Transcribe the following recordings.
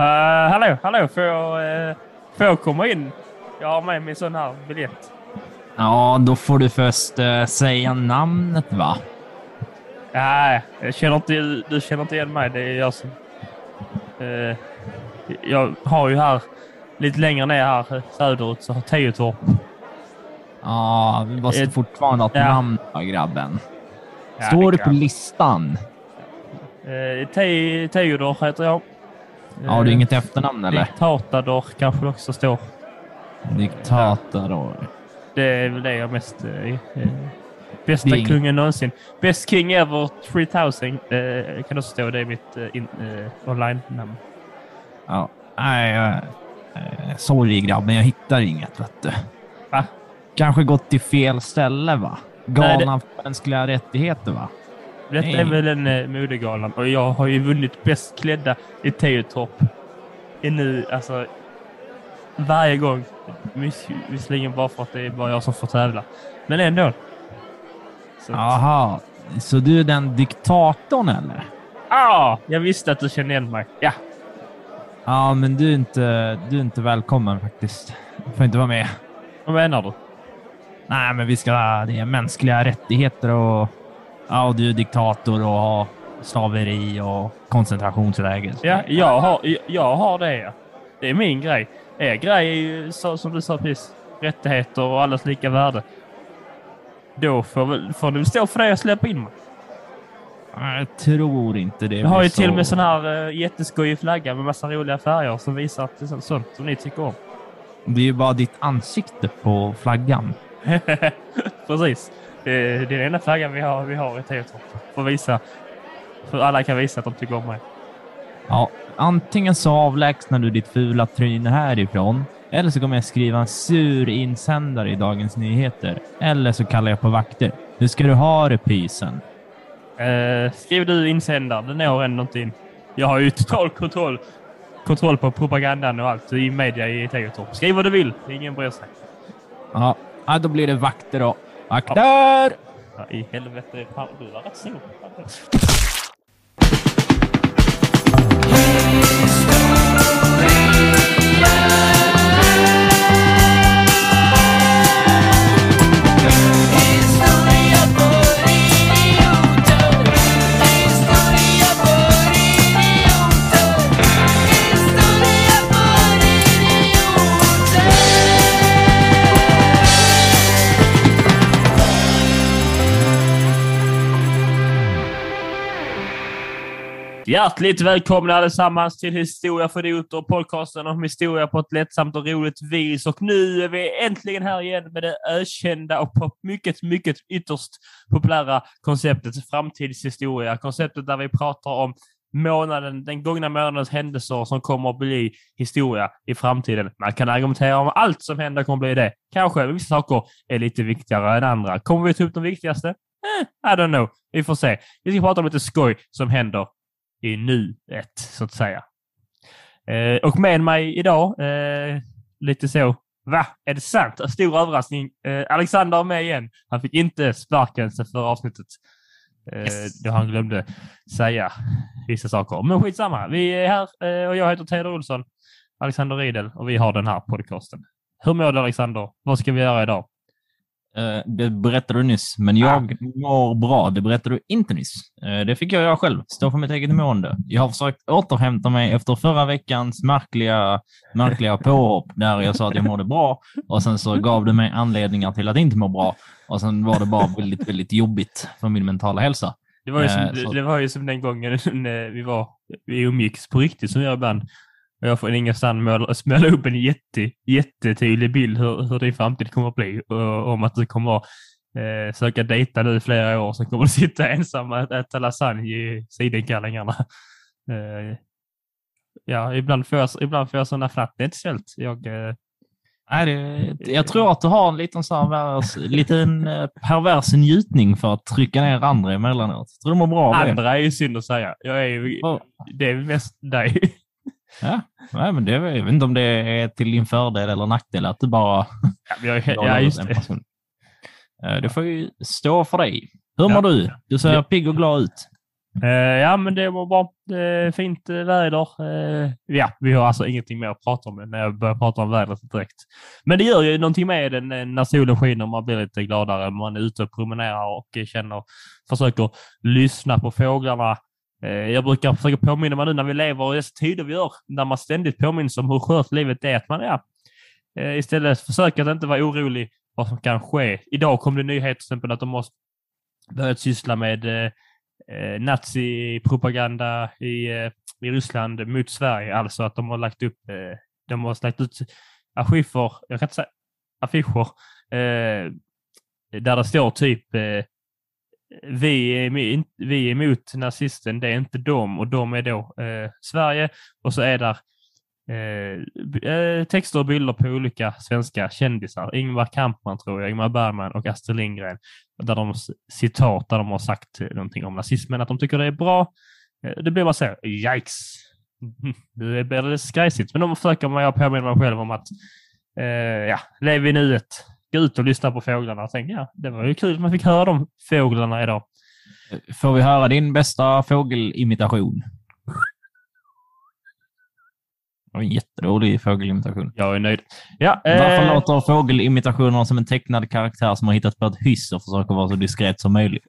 Uh, hallå, hallå, får jag, uh, får jag komma in? Jag har med min sån här biljett. Ja, då får du först uh, säga namnet, va? Nej, jag känner inte, du känner inte igen mig. Det är jag som... Uh, jag har ju här, lite längre ner här söderut, så har Teotorp. Ja, vi måste Ett- fortfarande ha ett ja. namn, grabben. Ja, Står det du på listan? Uh, Te- Teodor heter jag. Ja, du har inget efternamn, eller? Diktatador kanske det också står. Diktator. Det är väl det jag mest... eh, eh, bästa Det är ing- kungen någonsin. Best king ever 3000 eh, kan också stå. Det är mitt eh, eh, online-namn. Ja. Nej, jag... eh, sorry grabben, jag hittar inget, vet du. Va? Kanske gått till fel ställe, va? Galna för mänskliga rättigheter, va? Detta Nej. är väl en eh, modegalan och jag har ju vunnit bäst klädda i Teotorp. I nu, alltså varje gång. Visserligen bara för att det är bara jag som får tävla. Men ändå. Så, Jaha, så du är den diktatorn, eller? ah, jag visste att du kände igen mig. Ja, Ja, men du är inte, du är inte välkommen faktiskt. Du får inte vara med. vad menar du? Nej, men vi ska... Det är mänskliga rättigheter och... Ja, och har slaveri och koncentrationsläger. Ja, jag har, jag- har det. Det är min grej. Er grej är ju så, som du sa precis. Rättigheter och allas lika värde. Då får, får du stå för det och släppa in mig. Jag tror inte det Jag har ju till och så- med sån här uh, jätteskojig flagga med massa roliga färger som visar att det är sånt, sånt som ni tycker om. Det är ju bara ditt ansikte på flaggan. Precis. Det, är- det är den enda flaggan vi har, vi har i Teotorp. För att visa. För alla kan visa att de tycker om mig. Ja, antingen så avlägsnar du ditt fula tryne härifrån, eller så kommer jag skriva en sur insändare i Dagens Nyheter. Eller så kallar jag på vakter. Hur ska du ha det, pysen? Uh, skriv du insändare, det når ändå inte in. Jag har ju total kontroll, kontroll på propagandan och allt i media i Tegeltorp. Skriv vad du vill, ingen bryr sig. Ja, ja, då blir det vakter då. Vakter! Ja, I helvete, fan, du var rätt stor. Hjärtligt välkomna allesammans till Historia för idioter, podcasten om historia på ett lättsamt och roligt vis. Och nu är vi äntligen här igen med det ökända och på mycket, mycket ytterst populära konceptet framtidshistoria. Konceptet där vi pratar om månaden, den gångna månadens händelser som kommer att bli historia i framtiden. Man kan argumentera om allt som händer kommer att bli det. Kanske vissa saker är lite viktigare än andra. Kommer vi ta upp de viktigaste? Eh, I don't know. Vi får se. Vi ska prata om lite skoj som händer i nuet, så att säga. Eh, och med mig idag, eh, lite så, va? Är det sant? En stor överraskning. Eh, Alexander är med igen. Han fick inte sparken sen förra avsnittet. Eh, Yes. Då han glömde säga vissa saker. Men skitsamma. Vi är här eh, och jag heter Teodor Olsson, Alexander Riedel och vi har den här podcasten. Hur mår du Alexander? Vad ska vi göra idag? Eh, Det berättade du nyss, men jag mår bra. Det berättade du inte nyss. Eh, Det fick jag göra själv. Stå för mitt eget mående. Jag har försökt återhämta mig efter förra veckans märkliga, märkliga påhopp där jag sa att jag mådde bra och sen så gav du mig anledningar till att inte må bra och sen var det bara väldigt, väldigt jobbigt för min mentala hälsa. Det var ju som, Eh, så- det var ju som den gången när vi var, vi umgicks på riktigt som vi gör ibland. Och jag får ingenstans måla, upp en jätte, jättetydlig bild hur, hur din framtid kommer att bli. Och, om att du kommer att eh, söka dejta nu i flera år, så kommer du sitta ensam och äta- lasagne i sidenkallingarna. Eh, ja, ibland får jag, ibland får jag sådana fnatt. Det är inte snällt. Jag, eh, Nej, det, jag tror att du har en liten, så här, liten eh, pervers njutning för att trycka ner andra emellanåt. Jag tror du mår bra av det. andra är ju synd att säga. Jag är det är mest dig. Ja, nej, men det, jag vet inte om det är till din fördel eller nackdel att du bara Ja, jag, ja, just det. person. Eh, Det får ju stå för dig. Hur Ja. mår du? Du ser Ja. pigg och glad ut. Eh, ja, men det var bra. Det är fint eh, väder. Ja, vi har alltså ingenting mer att prata om när jag börjar prata om vädret direkt. Men det gör ju någonting med den när solen skiner. Man blir lite gladare. Man är ute och promenerar och känner, försöker lyssna på fåglarna. Eh, jag brukar försöka påminna mig nu när vi lever i dessa tider vi gör, när man ständigt påminns om hur skört livet är, att man är. Eh, istället försöker att inte vara orolig vad som kan ske. Idag kom det nyheter till exempel att de har börjat syssla med eh, eh, nazipropaganda i, eh, i Ryssland mot Sverige. Alltså att de har lagt upp, eh, de har lagt ut affischer, jag kan inte säga affischer, eh, där det står typ eh, vi är, emot, vi är emot nazisten, det är inte dem och de är då eh, Sverige. Och så är där eh, eh texter och bilder på olika svenska kändisar. Ingvar Kamprad tror jag, Ingmar Bergman och Astrid Lindgren. Där de citat där de har sagt någonting om nazismen, att de tycker det är bra. Eh, det blir bara så, här, yikes. Det blir skrajsigt. Men de försöker man påminna mig själv om att eh, ja, lev i nuet. Gå ut och lyssna på fåglarna och tänka, ja, det var ju kul att man fick höra de fåglarna idag. Får vi höra din bästa fågelimitation? Det var en jättedålig fågelimitation. Jag är nöjd. Ja, Varför eh, låter fågelimitationerna som en tecknad karaktär som har hittat på ett hyss och försöker vara så diskret som möjligt?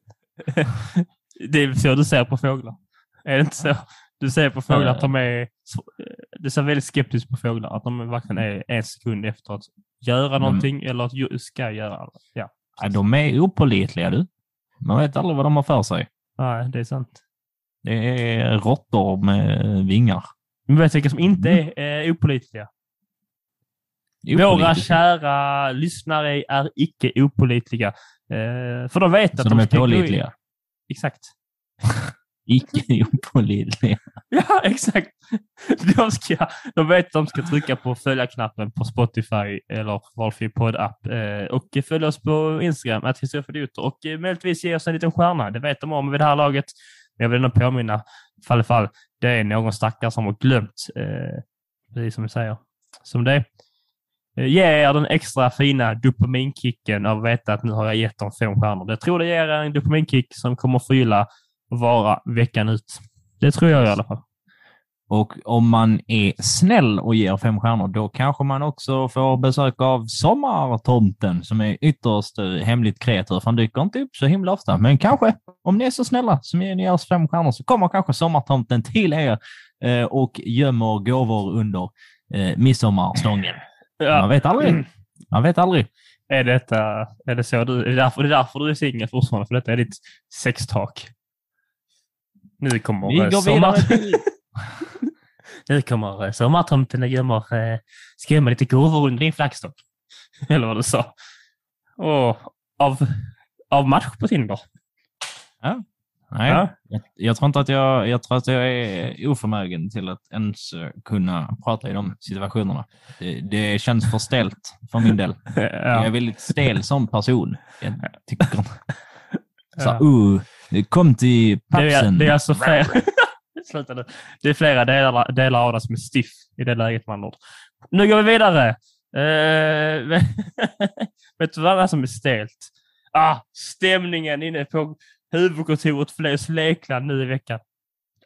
det är så du ser på fåglar. Är det inte så? Du ser på fåglar att de är... Du ser väldigt skeptiskt på fåglar. Att de verkligen är en sekund efter att göra någonting eller att ju- ska göra. Ja, Ja, de är opålitliga du. Man vet aldrig vad de har för sig. nej, det är sant. Det är råttor med vingar. Men vet du vilka som inte är eh, opålitliga? Våra kära lyssnare är icke opålitliga. Eh, för de vet Så att de är gå in- pålitliga. Exakt. Icke opålitliga. Ja, exakt. De, ska, de vet att de ska trycka på följa-knappen på Spotify eller valfri poddapp eh, och följa oss på Instagram, att historia för och eh, möjligtvis ge oss en liten stjärna. Det vet de om vid det här laget. Men jag vill ändå påminna, fall i fall, det är någon stackare som har glömt, eh, precis som vi säger, som det. är. Eh, ge er den extra fina dopaminkicken av att veta att nu har jag gett dem fem stjärnor. Jag tror det ger er en dopaminkick som kommer att förgylla vara veckan ut. Det tror jag i alla fall. Och om man är snäll och ger fem stjärnor, då kanske man också får besök av sommartomten som är ytterst eh, hemligt kreatur. för Han dyker inte upp så himla ofta. Men kanske, om ni är så snälla som ger ni oss fem stjärnor, så kommer kanske sommartomten till er eh, och gömmer gåvor under eh, midsommarstången. Man vet aldrig. Man vet aldrig. Är, detta, är det så du, är det därför, det är därför du är singel fortfarande? För detta är ditt sextak. Nu kommer Vi går sommar... nu kommer eh, sommartomten och gömmer, eh, ska gömma lite gåvor under din flaggstång. Eller vad du sa. Och av, av match på Tinder. Nej, Ja. jag, jag tror inte att jag, jag tror att jag är oförmögen till att ens kunna prata i de situationerna. Det, det känns för stelt för min del. Jag är Ja. väldigt stel som person. Jag tycker. Så, Ja. uh, kom till Det är, pappsen. det är alltså flera, Sluta nu. det är flera delar, delar av det som är stiff i det läget man har. Nu går vi vidare. Eh, vet du vad som är stelt? Ah, stämningen inne på huvudkontoret Fleus Lekland nu i veckan.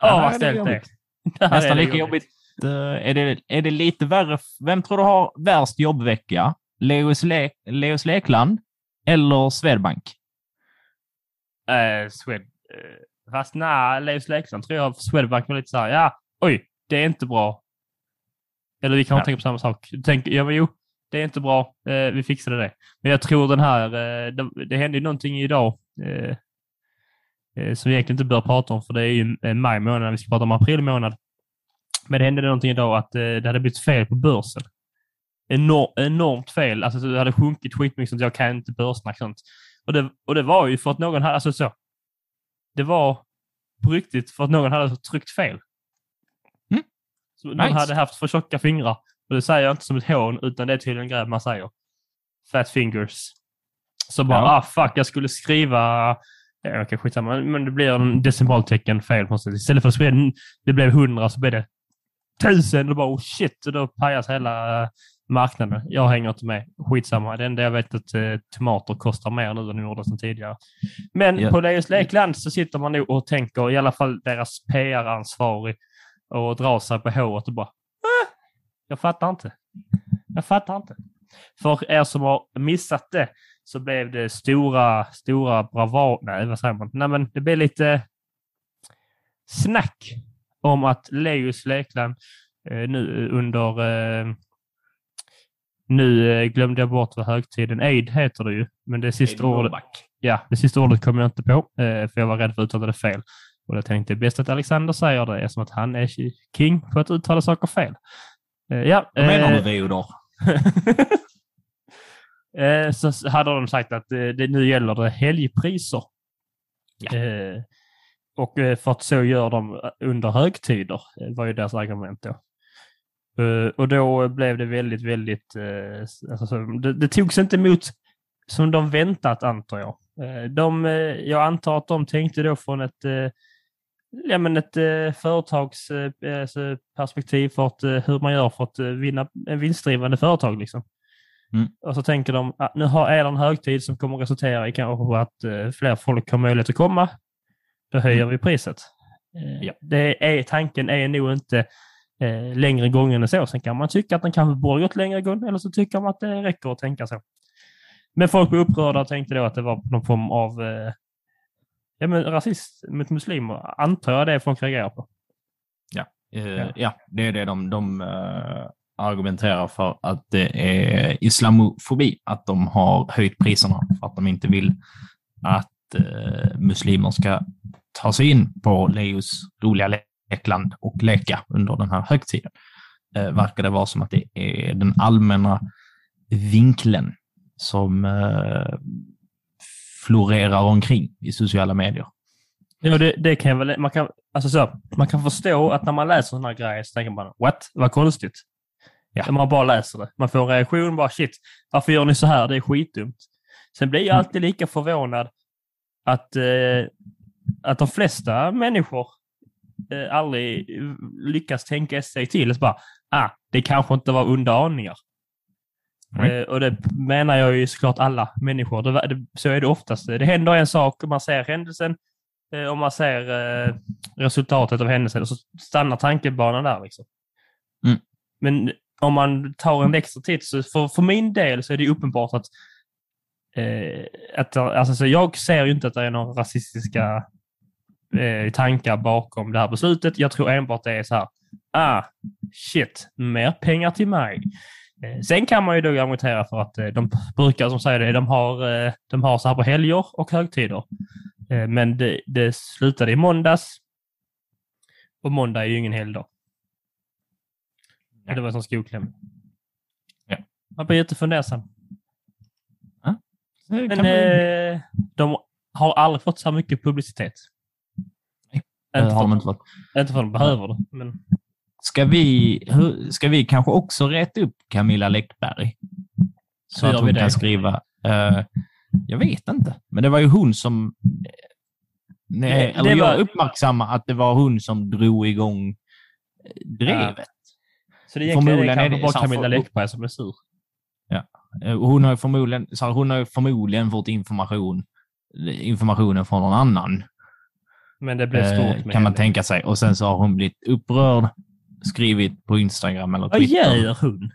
Åh, Ja, vad det är stelt det är. Det Nästan är lika jobbigt. Eh, Är det, är det lite värre? Vem tror du har värst jobbvecka? Leos, Le Leos Lekland eller Swedbank? Eh, Swed, eh, fast nej, Leifs Lekland tror jag Swedbank var lite så här, ja, oj, det är inte bra. Eller vi kan Ja. tänka på samma sak. Du tänker, ja men jo, det är inte bra, eh, vi fixade det. Men jag tror den här, eh, det, det hände ju någonting idag eh, som vi egentligen inte bör prata om, för det är ju maj månad, vi ska prata om april månad. Men det hände någonting idag att det hade blivit fel på börsen. Enor enormt fel. Alltså det hade sjunkit skitmycket, sånt. jag kan inte börssnack sånt. Och det, och det var ju för att någon hade, alltså så. Det var på riktigt för att någon hade tryckt fel. Mm. Så någon Nice. hade haft för tjocka fingrar. Och det säger jag inte som ett hån, utan det är tydligen en grej man säger. Fat fingers. Så bara, Ja. ah fuck, jag skulle skriva... Ja, okej, skitsamma. Men- det blir en decimaltecken fel på något sätt. Istället för att det blev hundra så blev det tusen. Och bara, oh shit, och då pajas hela marknaden. Jag hänger inte med. Skitsamma. Det enda jag vet är att eh, tomater kostar mer nu än de gjorde sedan tidigare. Men Ja. på Leos Lekland så sitter man nog och tänker, i alla fall deras PR-ansvarig, och drar sig på håret och bara äh, Jag fattar inte. Jag fattar inte. För er som har missat det så blev det stora, stora bravad... Nej, vad säger man? Nej, men det blev lite snack om att Leos Lekland eh, nu under... Eh, nu eh, glömde jag bort vad högtiden... Aid heter det ju, men det sista ordet... Ja, det sista ordet kom jag inte på, eh, för jag var rädd för att uttala det fel. Och jag tänkte bäst att Alexander säger det, eftersom att han är king på att uttala saker fel. Eh, ja, Vad menar du? Eh, så hade de sagt att det, nu gäller det helgpriser. Ja. Och för att så gör de under högtider, var ju deras argument då. Eh, och då blev det väldigt, väldigt... eh, Alltså, så, det, det togs inte emot som de väntat, antar jag. Eh, De, jag antar att de tänkte då från ett, ja, men ett företags eh, alltså för att, hur man gör för att vinna en vinstdrivande företag. Liksom. Mm. Och så tänker de att nu har är det en högtid som kommer resultera i kanske att fler folk har möjlighet att komma. Då höjer vi priset. Ja. det är, tanken är nog inte eh, längre gången än så. Sen kan man tycka att den kanske borde gått längre gång eller så tycker man att det räcker att tänka så. Men folk blev upprörda och tänkte då att det var någon form av eh, ja, men rasist mot muslimer. Antar jag det är folk reagerar på. Eh, Ja. ja. det är det de, de eh, argumenterar för att det är islamofobi, att de har höjt priserna för att de inte vill att eh, muslimer ska ta sig in på Leos roliga lekland och leka under den här högtiden. Eh, verkar det vara som att det är den allmänna vinkeln som eh, florerar omkring i sociala medier. Ja, det, det kan väl, man kan, alltså så, man kan förstå att när man läser sådana grejer så tänker man what, vad konstigt. Ja. Man bara läser det. Man får en reaktion, bara shit, varför gör ni så här? Det är skitdumt. Sen blir jag Mm. alltid lika förvånad att, eh, att de flesta människor eh, aldrig eh, lyckas tänka sig till. Så bara, ah, det kanske inte var onda aningar. Nej. Eh, och det menar jag ju såklart alla människor. Det, det, så är det oftast. Det händer en sak och man ser händelsen eh, och man ser eh, resultatet av händelsen och så stannar tankebanan där. Liksom. Mm. Men om man tar en extra titt, så för, för min del så är det uppenbart att, eh, att alltså, så jag ser ju inte att det är några rasistiska eh, tankar bakom det här beslutet. Jag tror enbart det är så här, ah, shit, mer pengar till mig. Eh, Sen kan man ju då argumentera för att eh, de brukar, som säger det, de har, eh, de har så här på helger och högtider. Eh, Men det, det slutade i måndags. Och måndag är ju ingen helgdag. Ja. Det var som skokläm. Ja. Man blir jättefundersam. Men bli- eh, de har aldrig fått så här mycket publicitet. Nej, Inte det för, inte fått. inte för att de behöver det, men Ska vi, hur, ska vi kanske också rätta upp Camilla Läckberg? Så att hon det? kan skriva... eh, jag vet inte, men det var ju hon som... Nej, Det- eller det jag var- uppmärksammade att det var hon som drog igång eh, drevet. så det egentligen är det kanske det bara Camilla Läckberg som är sur. Eh, Hon har ju förmodligen, så hon har förmodligen fått information, informationen från någon annan, Men det blev eh, stort med kan man henne. tänka sig. Och sen så har hon blivit upprörd, skrivit på Instagram eller Vad Twitter. gör hon?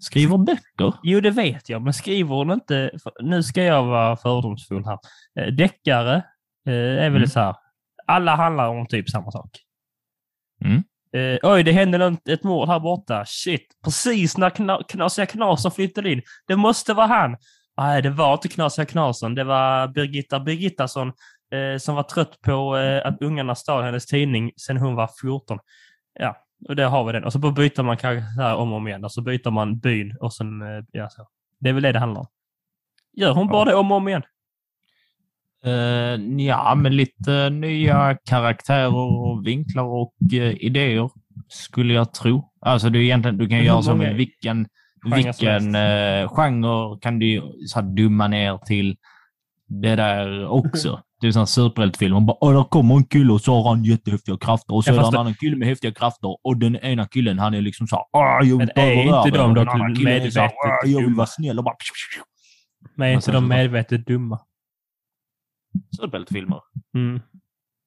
Skriver böcker. Jo, det vet jag, men skriver hon inte... Nu ska jag vara fördomsfull här. Eh, Deckare eh, är väl Mm. så här. Alla handlar om typ samma sak. Mm. Eh, oj, det hände ett mord här borta. Shit, precis när kna, Knasiga Knasen flyttade in. Det måste vara han. Nej, det var inte Knasiga Knasen. Det var Birgitta Birgittasson eh, som var trött på eh, att ungarna stal hennes tidning sedan hon var 14. Ja, och där har vi den. Och så byter man karaktär om och om igen. Och så byter man byn och sen, eh, ja så. Det är väl det det handlar om. Gör hon Ja. bara det om och om igen? Uh, ja, med lite nya karaktärer och vinklar och eh, idéer, skulle jag tro. Alltså, du, egentligen, du kan ju göra med vilken, som vilken uh, genre kan du så här, dumma ner till det där också. Det är sån superhjältefilm. Man bara Åh, där kommer en kille och så har han jättehäftiga krafter. Och så Ja, är det en annan kille med häftiga krafter. Och den ena killen, han är liksom såhär Åh, jag Men vill ta är inte världen." de dock såhär, medvetet "Åh, Jag vill dumma? vara snäll och bara... Men är Men inte de medvetet dumma? Superhjältefilmer? Mm.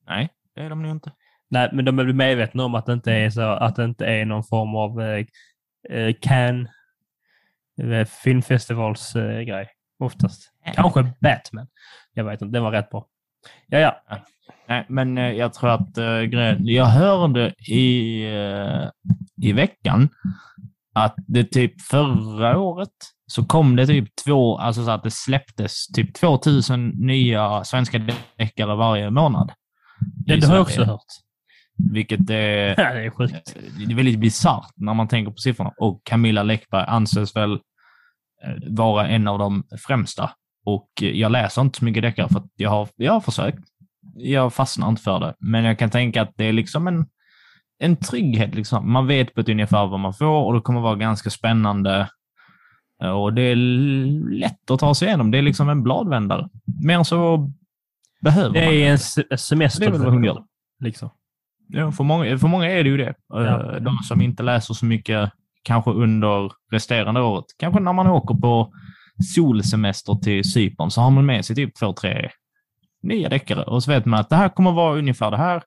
Nej, det är de nog inte. Nej, men de är medvetna om att det inte är så, att det inte är någon form av eh, eh, can eh, filmfestivals eh, grej. Oftast. Kanske Batman. Jag vet inte, den var rätt bra. Ja, ja. Nej, men eh, jag tror att uh, grejen... Jag hörde i, eh, i veckan att det typ förra året så kom det typ två, alltså så att det släpptes typ 2000 nya svenska deckare varje månad. Det, det har jag också hört. Vilket är, Ja, det är sjukt. det är väldigt bisarrt när man tänker på siffrorna. Och Camilla Läckberg anses väl eh, vara en av de främsta. Och jag läser inte så mycket deckare för att jag har, jag har försökt. Jag fastnar inte för det. Men jag kan tänka att det är liksom en, en trygghet. Liksom. Man vet på ett ungefär vad man får och det kommer vara ganska spännande. Och det är lätt att ta sig igenom. Det är liksom en bladvändare. Mer så behöver Det man är en semester. Det är väl vad. Liksom. Ja, för, många, för många är det ju det. Ja. Eh, De som inte läser så mycket, kanske under resterande året. Kanske när man åker på solsemester till Cypern så har man med sig typ två, tre nya deckare. Och så vet man att det här kommer vara ungefär det här.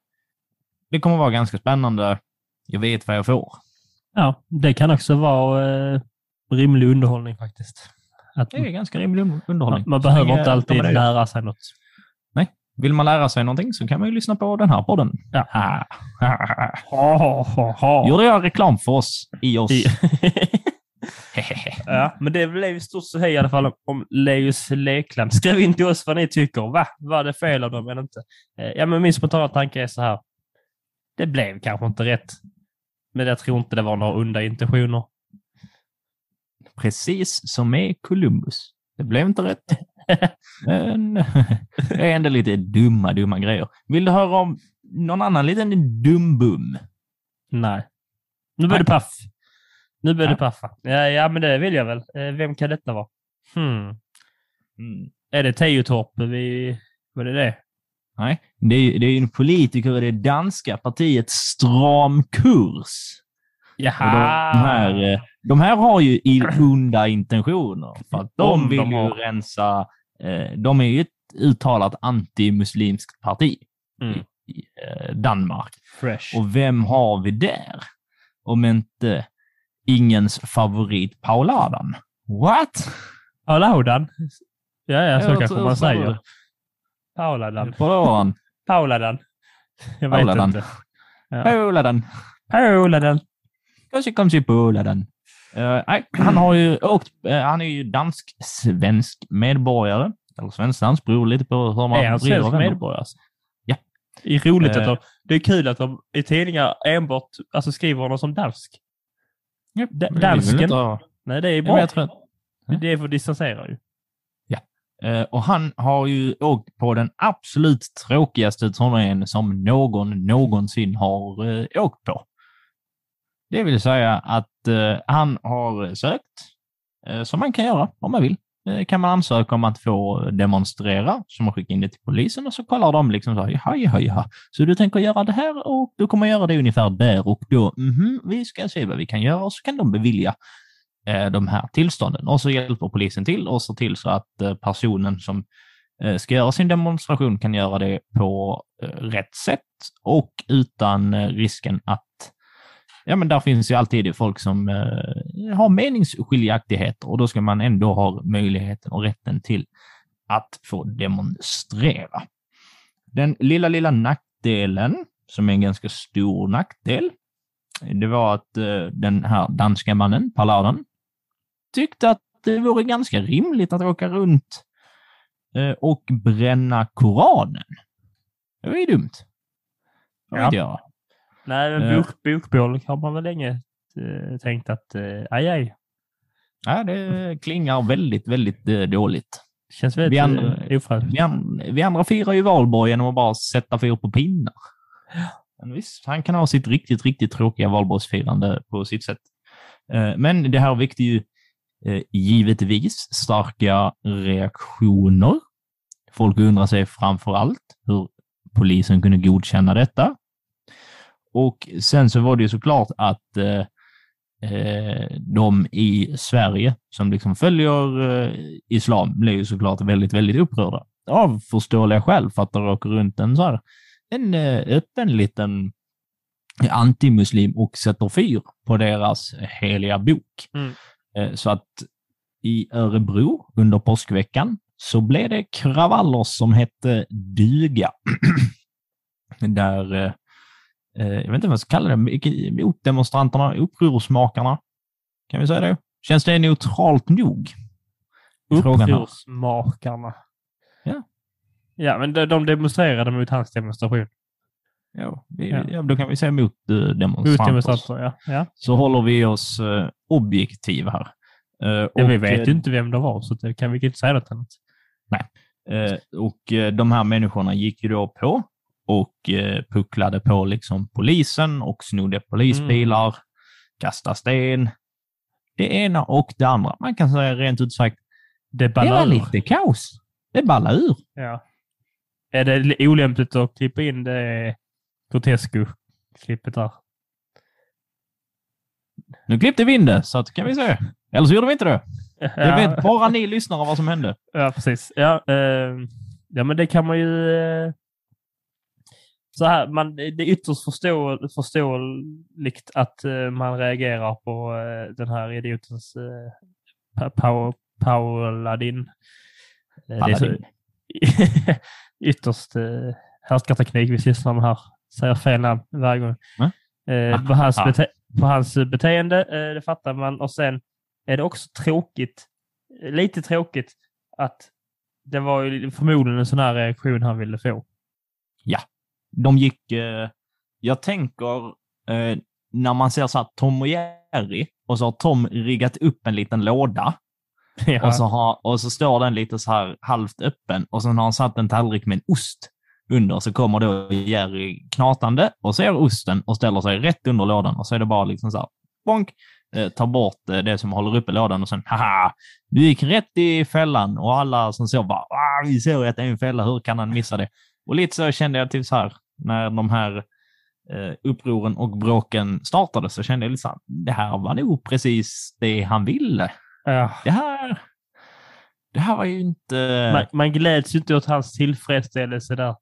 Det kommer vara ganska spännande. Jag vet vad jag får. Ja, det kan också vara eh, rimlig underhållning faktiskt. Att Det är ganska rimlig un- underhållning. man, man behöver inte alltid lära sig något. Vill man lära sig någonting så kan man ju lyssna på den här podden. Ja. Ha, ha, ha. Gjorde jag reklam för oss i oss? I- ja, men det blev i stort så hej i alla fall om Leus Lekland. Skriv in till oss vad ni tycker. Va? Var det fel av dem eller inte? Eh, Ja, men min spontana tanke är så här. Det blev kanske inte rätt. Men jag tror inte det var några onda intentioner. Precis som med Columbus. Det blev inte rätt. Men det är ändå lite dumma, dumma grejer. Vill du höra om någon annan liten dumbum? Nej. Nu blir det paff. Nu blir det Ja. paffa. Ja, ja, men det vill jag väl. Eh, Vem kan detta vara? Hmm. Mm. Är det Teotorp vi... Vad är det? Nej, det är, det är en politiker i det danska partiet Stram kurs. Jaha! de, här, eh, de här har ju onda intentioner. För att de Om vill de ju har. rensa... Eh, de är ju ett uttalat antimuslimskt parti Mm. i Danmark. Fresh. Och vem har vi där? Om inte ingens favorit Paul Adam. What? Paulaudan? Ja, ja, så Jag kanske man säger. Pauladan. Paul Adam. Pauladan. Jag vet Pauladan. inte. Ja. Paul Adam. Pauladan. Kanske kom till Paul Adam. Eh, nej, han har ju åkt, eh, han är ju dansk-svensk medborgare. Eller svensk-dansk, beror lite på hur man Är han vrider svensk medborgare? Ja. Det är roligt Eh. att de, det är kul att de i tidningar enbart alltså, skriver honom som dansk. Ja, väl dansken? Nej, det är Ja, bra. jag tror att- Ja. Det är för att distansera ju. Eh, och han har ju åkt på den absolut tråkigaste turnén som någon någonsin har eh, åkt på. Det vill säga att eh, han har sökt, eh, som man kan göra om man vill. Eh, kan man ansöka om att få demonstrera, så man skickar in det till polisen och så kollar de liksom så här, jaha, jaha, jaha. Så du tänker göra det här och du kommer göra det ungefär där och då. Mhm, vi ska se vad vi kan göra och så kan de bevilja eh, de här tillstånden. Och så hjälper polisen till och ser till så att eh, personen som eh, ska göra sin demonstration kan göra det på eh, rätt sätt och utan eh, risken att Ja, men där finns ju alltid folk som eh, har meningsskiljaktigheter och då ska man ändå ha möjligheten och rätten till att få demonstrera. Den lilla, lilla nackdelen, som är en ganska stor nackdel, det var att eh, den här danska mannen, Palladen, tyckte att det vore ganska rimligt att åka runt eh, och bränna Koranen. Det var ju dumt. Det Ja. inte göra. Nej, men Eh. bok, bokbål har man väl länge eh, tänkt att eh, aj, aj. Ja, det klingar väldigt, väldigt dåligt. Känns väldigt Vi andra-. Vi, an, vi andra firar ju valborg genom att bara sätta fyr på pinnar. Men visst, han kan ha sitt riktigt, riktigt tråkiga valborgsfirande på sitt sätt. Men det här väckte ju givetvis starka reaktioner folk undrar sig framför allt hur polisen kunde godkänna detta. Och sen så var det ju såklart att eh, eh, de i Sverige som liksom följer eh, islam blev ju såklart väldigt, väldigt upprörda. Av förståeliga skäl, för att det råkar runt en så här, en eh, öppen liten antimuslim och sätter fyr på deras heliga bok. Mm. Eh, Så att i Örebro under påskveckan så blev det kravaller som hette duga. Där, jag vet inte vad jag ska kalla det, motdemonstranterna, upprorsmakarna, kan vi säga det? Känns det neutralt nog? Upprorsmakarna. Ja. Ja, men de, de demonstrerade mot hans demonstration. Ja, vi, Ja. ja. då kan vi säga mot eh, Mot demonstranter. demonstranter, ja. ja. Så håller vi oss eh, objektiva här. Eh, ja vi och, vet eh, ju inte vem det var, så det kan vi inte säga något annat. Eh, och eh, de här människorna gick ju då på och eh, pucklade på liksom polisen och snodde polisbilar, kastade sten. Det ena och det andra. Man kan säga rent ut sagt, Det det ballar var lite kaos. Det ballade ur. Ja. Är det li- olämpligt att klippa in det Grotesco-klippet där? Nu klippte vi in det, så att kan vi se. Eller så gjorde vi inte det. Det Ja, vet bara ni lyssnare vad som hände. ja precis. Ja, eh, ja, men det kan man ju... Eh, så här, man, det är ytterst förstå, förståeligt att eh, man reagerar på eh, den här idiotens eh, Pa- Pau- Pauladin. Paladin. ytterst eh, härskarteknik vi sysslar med här. Säger fel namn varje gång. Va? Eh, på, hans Ah. bete- på hans beteende, eh, det fattar man. Och sen är det också tråkigt, lite tråkigt, att det var ju förmodligen en sån här reaktion han ville få. De gick... Eh, jag tänker eh, när man ser så här Tom och Jerry och så har Tom riggat upp en liten låda Ja. Och, så har, och så står den lite så här halvt öppen och sen har han satt en tallrik med en ost under. Så kommer då Jerry knatande och ser osten och ställer sig rätt under lådan och så är det bara liksom så här, bonk, eh, tar bort eh, det som håller uppe lådan och sen haha, du gick rätt i fällan och alla som såg bara, ah, vi såg att det är en fälla, hur kan han missa det? Och lite så kände jag så här, när de här eh, upproren och bråken startade så kände jag lite så här, det här var nog precis det han ville Ja. det här, det här var ju inte... Man, man gläds ju inte åt hans tillfredsställelse där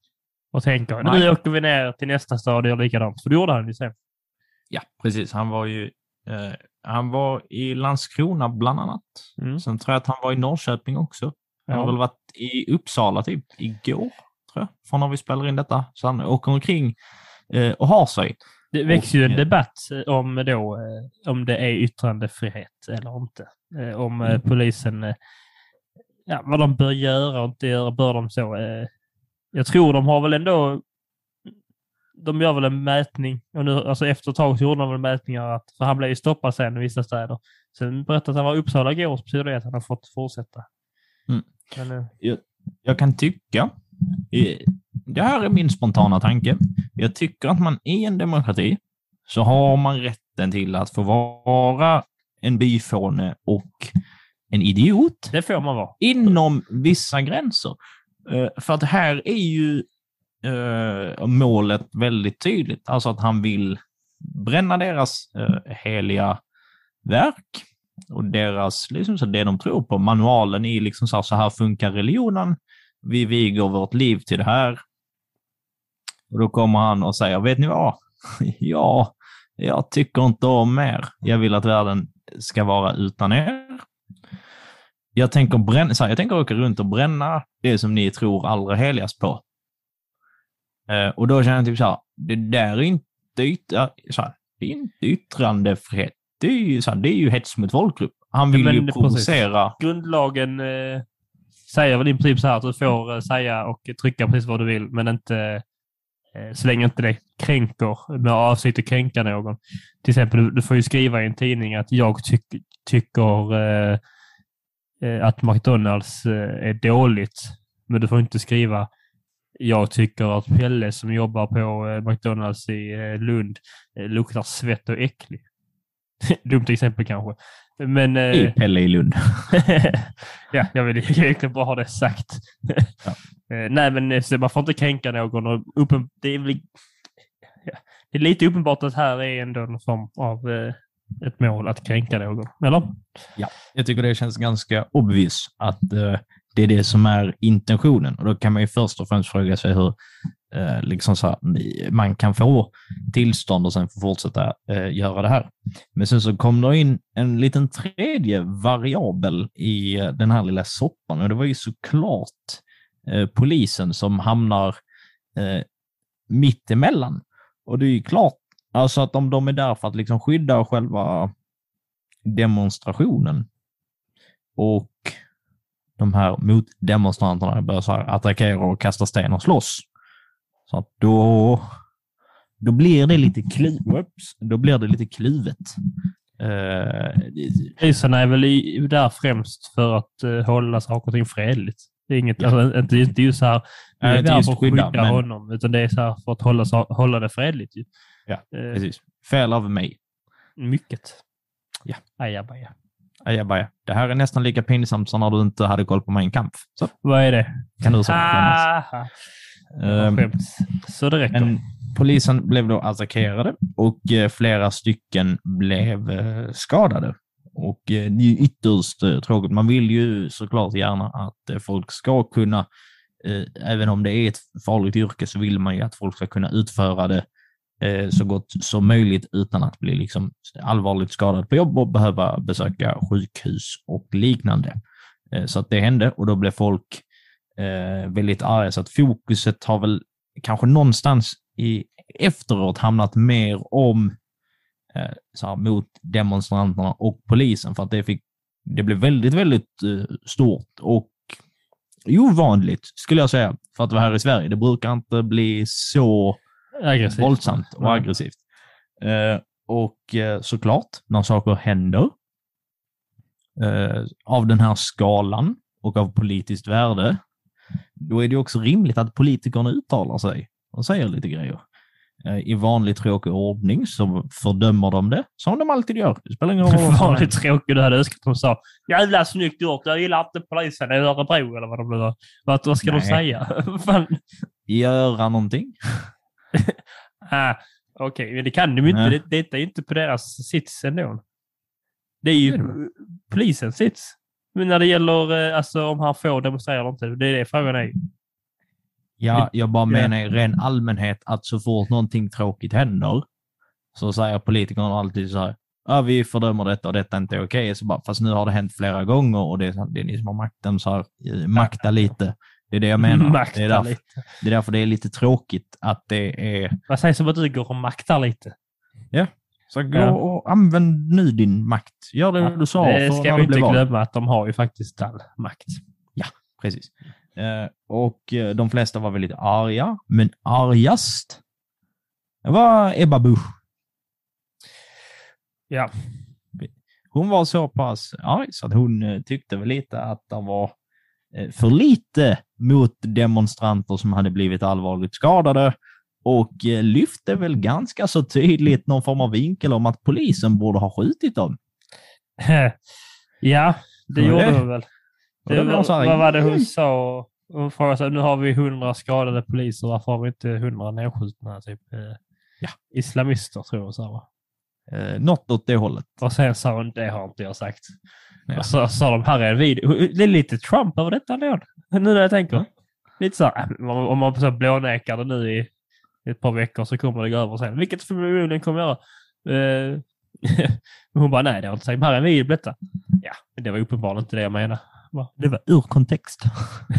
och tänker Nej. nu åker vi ner till nästa stad och gör likadant. För det gjorde han ju sen. Ja, precis. Han var ju eh, han var i Landskrona bland annat. Mm. Sen tror jag att han var i Norrköping också. Han har Ja. väl varit i Uppsala typ igår, tror jag, från när vi spelar in detta. Så han åker omkring eh, och har sig. Det växer ju en eh, debatt eh, om, då, eh, om det är yttrandefrihet eller inte. Om Mm. polisen, ja, vad de bör göra och inte göra. Bör de så? Jag tror de har väl ändå, de gör väl en mätning. Och nu, alltså efter ett tag så gjorde de väl mätningar, att, för han blev ju stoppad sen i vissa städer. Sen berättade att han var i Uppsala igår, så betyder det att han har fått fortsätta. Mm. Men, eh, Jag kan tycka, det här är min spontana tanke, jag tycker att man i en demokrati så har man rätten till att få vara en byfåne och en idiot. det får man vara. inom vissa gränser. Eh, för att här är ju eh, målet väldigt tydligt. Alltså att han vill bränna deras eh, heliga verk och deras, liksom så det de tror på. Manualen är liksom så här, så här funkar religionen. Vi viger vårt liv till det här. Och då kommer han och säger, vet ni vad? ja, jag tycker inte om er. Jag vill att världen ska vara utan er. Jag tänker, bränna, så här, jag tänker åka runt och bränna det som ni tror allra heligast på. Eh, och då känner jag typ så här, det där är inte, yt- så här, det är inte yttrandefrihet. Det är ju, så här, det är ju hets mot folkgrupp. Han vill men ju provocera. grundlagen eh, säger väl i princip så här att du får eh, säga och trycka precis vad du vill, men inte eh, så länge inte det kränker med avsikt att kränka någon. Till exempel, du, du får ju skriva i en tidning att jag tyck- tycker eh, eh, att McDonalds eh, är dåligt, men du får inte skriva jag tycker att Pelle som jobbar på eh, McDonalds i eh, Lund eh, luktar svett och äcklig. Dumt exempel kanske. Men... Ju Eh, Pelle i Lund. ja, jag vill egentligen bara ha det sagt. Eh, Nej, men eh, så man får inte kränka någon. Och uppen, det, är väl, ja, det är lite uppenbart att här är ändå en form av eh, ett mål att kränka någon. Eller? Jag tycker det känns ganska obvious att eh, det är det som är intentionen. Och då kan man ju först och främst fråga sig hur eh, liksom så här, man kan få tillstånd och sen få fortsätta eh, göra det här. Men sen så kom det in en liten tredje variabel i eh, den här lilla soppan och det var ju såklart eh, polisen som hamnar eh, mitt emellan. Och det är ju klart, alltså att om de är där för att liksom skydda själva demonstrationen och de här motdemonstranterna börjar så här attackera och kasta sten och slåss. Så att då, då blir det lite klu, whoops, då blir det lite kluvet. Eh, Polisen är väl i, där främst för att eh, hålla saker och ting fredligt. Det är inget, Ja. alltså, inte, inte just så här, Nej, är inte just för att skydda, men- honom, utan det är så här för att hålla, hålla det fredligt. Ju. Ja, Eh, precis. Fel av mig. mycket. Ja. Ajabaja. Ajabaja. Det här är nästan lika pinsamt som när du inte hade koll på min kamp. Så Vad är det? kan du skämmas. Ah, skäms. Så det räcker. Polisen blev då attackerade och eh, flera stycken blev eh, skadade. Och eh, det är ju ytterst tråkigt. Man vill ju såklart gärna att folk ska kunna, även om det är ett farligt yrke, så vill man ju att folk ska kunna utföra det Eh, så gott som möjligt utan att bli liksom allvarligt skadad på jobb och behöva besöka sjukhus och liknande. Eh, så att det hände och då blev folk eh, väldigt arga. Så att fokuset har väl kanske någonstans i efteråt hamnat mer om så här, mot demonstranterna och polisen för att det, fick, det blev väldigt, väldigt stort och ovanligt skulle jag säga för att vara här i Sverige. Det brukar inte bli så Aggressivt. våldsamt och aggressivt. Eh, och eh, såklart, när saker händer eh, av den här skalan och av politiskt värde, då är det också rimligt att politikerna uttalar sig och säger lite grejer. Eh, I vanlig tråkig ordning så fördömer de det, som de alltid gör. Det spelar ingen roll Vanligt tråkigt. Du hade önskat att de sa jävla snyggt gjort. Jag gillar inte polisen i Örebro eller vad de nu. Vad, vad ska de Nej. säga? Fan. Göra någonting. Ah, Okej, men det kan de ju inte. Nej. Det, det är inte på deras sits ändå. Det är ju Det är det polisens sits. Men när det gäller eh, alltså, om han får demonstrera eller inte, det är det frågan är. Ja, jag bara menar i ren allmänhet att så fort någonting tråkigt händer så säger politikerna alltid så här, ja, vi fördömer detta och detta är inte okej. Så bara, fast nu har det hänt flera gånger och det är, det är ni som har makten, så här, eh, makta lite. Det är det jag menar. Det, är därför, lite. det är därför det är lite tråkigt att det är, Vad sägs om att du går och maktar lite? så gå Ja. och använd nu din makt. Gör det du sa det för ska vi inte glömma att de har ju faktiskt all makt. Precis. Eh, och eh, de flesta var väldigt arga, men argast var Ebba Busch. Ja. Hon var så pass arg så att hon eh, tyckte väl lite att det var för lite mot demonstranter som hade blivit allvarligt skadade och eh, lyfte väl ganska så tydligt någon form av vinkel om att polisen borde ha skjutit dem. ja, det Ja, gjorde det- hon väl. Och Det blev var, här, vad var det hon sa? Hon frågade sig, nu har vi hundra skadade poliser, varför har vi inte hundra nedskjutna typ, eh, Ja. islamister tror jag hon sa. Eh, något åt det hållet. Och sen sa hon, det har inte jag sagt. Ja. Och så sa de, här är en video. Det är lite Trump över detta ändå. Nu när jag tänker. Ja. Lite så här, om om man så blånekar det nu i ett par veckor så kommer det gå över sen. Vilket förmodligen kommer göra. Eh, Men hon bara, nej det har inte sagt. Här är en video på detta. Ja, det var uppenbarligen inte det jag menade. Det var ur kontext.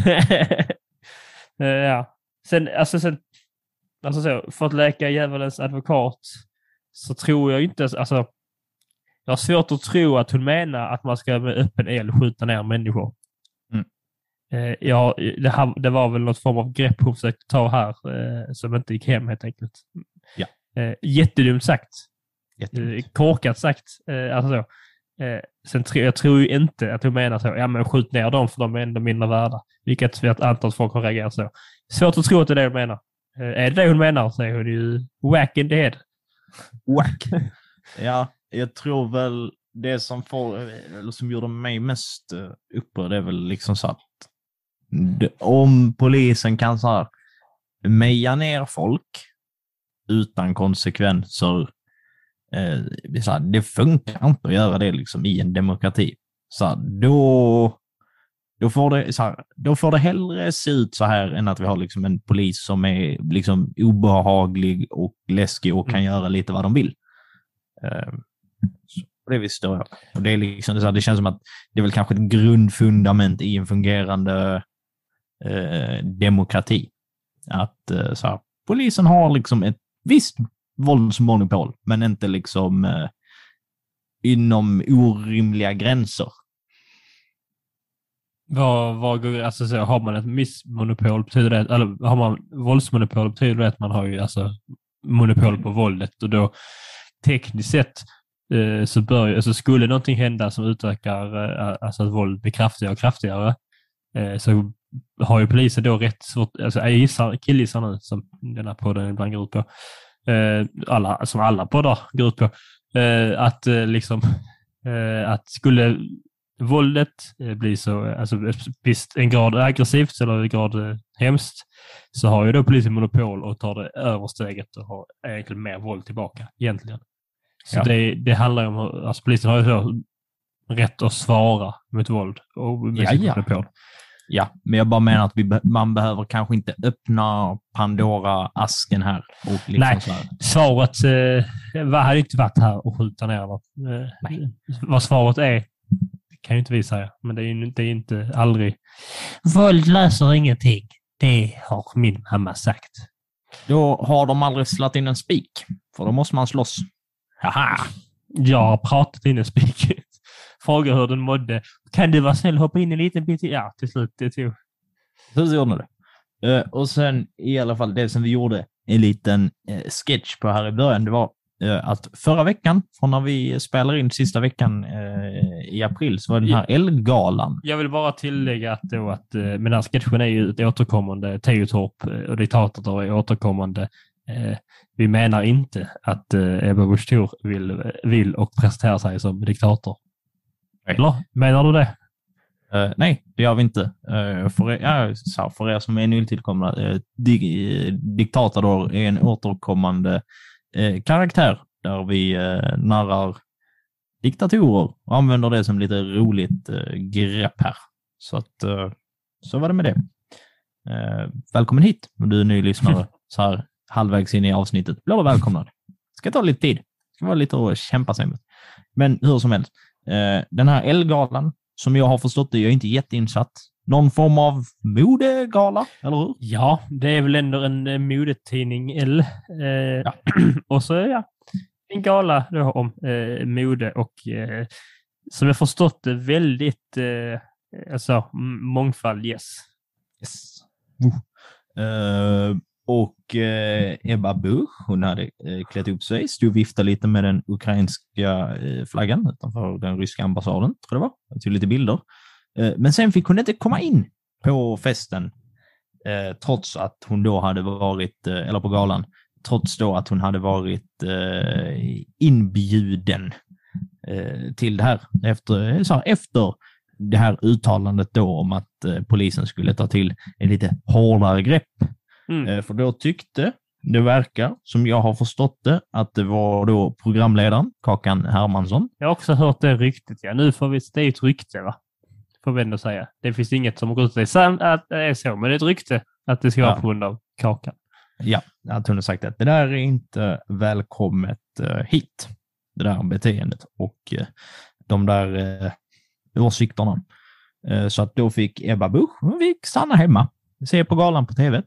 Eh, ja. Sen, alltså sen, alltså så, för att leka djävulens advokat så tror jag inte, alltså, jag har svårt att tro att hon menar att man ska med öppen eld skjuta ner människor. Mm. Eh, ja, det, här, det var väl något form av grepp hon försökte ta här eh, som inte gick hem helt enkelt. Ja. Eh, jättedumt sagt. Eh, Jätteroligt. korkat sagt. Eh, alltså så. Eh, sen tro, jag tror ju inte att hon menar så, ja men skjut ner dem för de är ändå mindre värda. Vilket vi antar att folk har reagerat så. Svårt att tro att det är det hon menar. Eh, är det det hon menar så är hon ju whack in the head. Whack. Ja, jag tror väl det som, får, eller som gjorde mig mest eh, upprörd är väl liksom så att om polisen kan så här meja ner folk utan konsekvenser, eh, det funkar inte att göra det liksom i en demokrati. Så då, då, får det, så här, då får det hellre se ut så här än att vi har liksom en polis som är liksom obehaglig och läskig och kan göra lite vad de vill. På det viset Då. Och det, är liksom, det, är så här, det känns som att det är väl kanske ett grundfundament i en fungerande eh, demokrati. Att eh, så här, polisen har liksom ett visst våldsmonopol, men inte liksom eh, inom orimliga gränser. Vad, vad går, alltså så, har man ett missmonopol betyder det, eller har man våldsmonopol betyder det att man har ju alltså monopol på våldet och då tekniskt sett Eh, så bör alltså skulle någonting hända som utökar, eh, alltså att våld blir kraftigare och kraftigare eh, så har ju polisen då rätt svårt, alltså jag gissar, killgissar nu som den här podden ibland går ut på, alla, som alla poddar går ut på, att liksom, att skulle våldet bli blir så, alltså visst en grad aggressivt eller en grad hemskt, så har ju då polisen monopol och tar det översteget och har egentligen mer våld tillbaka egentligen. Så Ja. det, det handlar ju om, alltså polisen har ju rätt att svara mot våld och med Ja, ja. monopol. Ja, men jag bara menar att vi man behöver kanske inte öppna Pandora-asken här. Och liksom Nej. Så här. Svaret eh, hade inte varit här och skjuta ner något. Eh. Vad svaret är kan ju inte vi säga, men det är ju det är inte aldrig... Våld löser ingenting. Det har min mamma sagt. Då har de aldrig slagit in en spik, för då måste man slåss. Haha! Jag har pratat in i spiket. Frågar hur den mådde. Kan du vara snäll hoppa in en liten bit? Ja, till slut. Det tog. Så gjorde det. Eh, och sen i alla fall det som vi gjorde en liten eh, sketch på här i början, det var eh, att förra veckan, från när vi spelar in sista veckan i april, så var den här Elgalan. Jag vill bara tillägga att, då att men den här sketchen är ju ett återkommande Teotorp och diktatorn är återkommande. Eh, vi menar inte att eh, Ebba Busch vill, vill och presenterar sig som diktator. Nej. Eller menar du det? Eh, nej, det gör vi inte. Uh, för, er, ja, för er som är nytillkomna, uh, di, Diktatador är en återkommande eh, karaktär där vi uh, narrar diktatorer och använder det som lite roligt uh, grepp här. Så att, uh, så var det med det. Uh, välkommen hit om du är ny lyssnare så här halvvägs in i avsnittet. Blir du välkomnad. Ska ta lite tid. Ska vara lite att kämpa sig mot. Men hur som helst, uh, den här Elgalan som jag har förstått det, jag är inte jätteinsatt. Någon form av modegala, eller hur? Ja, det är väl ändå en eh, modetidning L. Eh, och så ja, en gala då om eh, mode och eh, som jag förstått det väldigt eh, alltså, mångfald, yes. Yes. Eh, och eh, Ebba Busch, hon hade eh, klätt upp sig, stod och viftade lite med den ukrainska eh, flaggan utanför den ryska ambassaden, tror jag det var. Jag tog lite bilder. Eh, men sen fick hon inte komma in på festen, eh, trots att hon då hade varit, eh, eller på galan, trots då att hon hade varit eh, inbjuden eh, till det här. Efter, eh, så här, efter det här uttalandet då om att eh, polisen skulle ta till ett lite hårdare grepp. Mm. Eh, för då tyckte, det verkar, som jag har förstått det, att det var då programledaren, Kakan Hermansson. Jag har också hört det ryktet. Ja. Nu får vi, det är ett rykte, va? Får vi ändå säga. Det finns inget som går ut det är sant att det är så, men det är ett rykte att det ska vara Ja. på grund av kakan. Ja, att hon har sagt att det där är inte välkommet eh, hit, det där beteendet och eh, de där åsikterna. Så att då fick Ebba Busch, hon fick stanna hemma, se på galan på tv.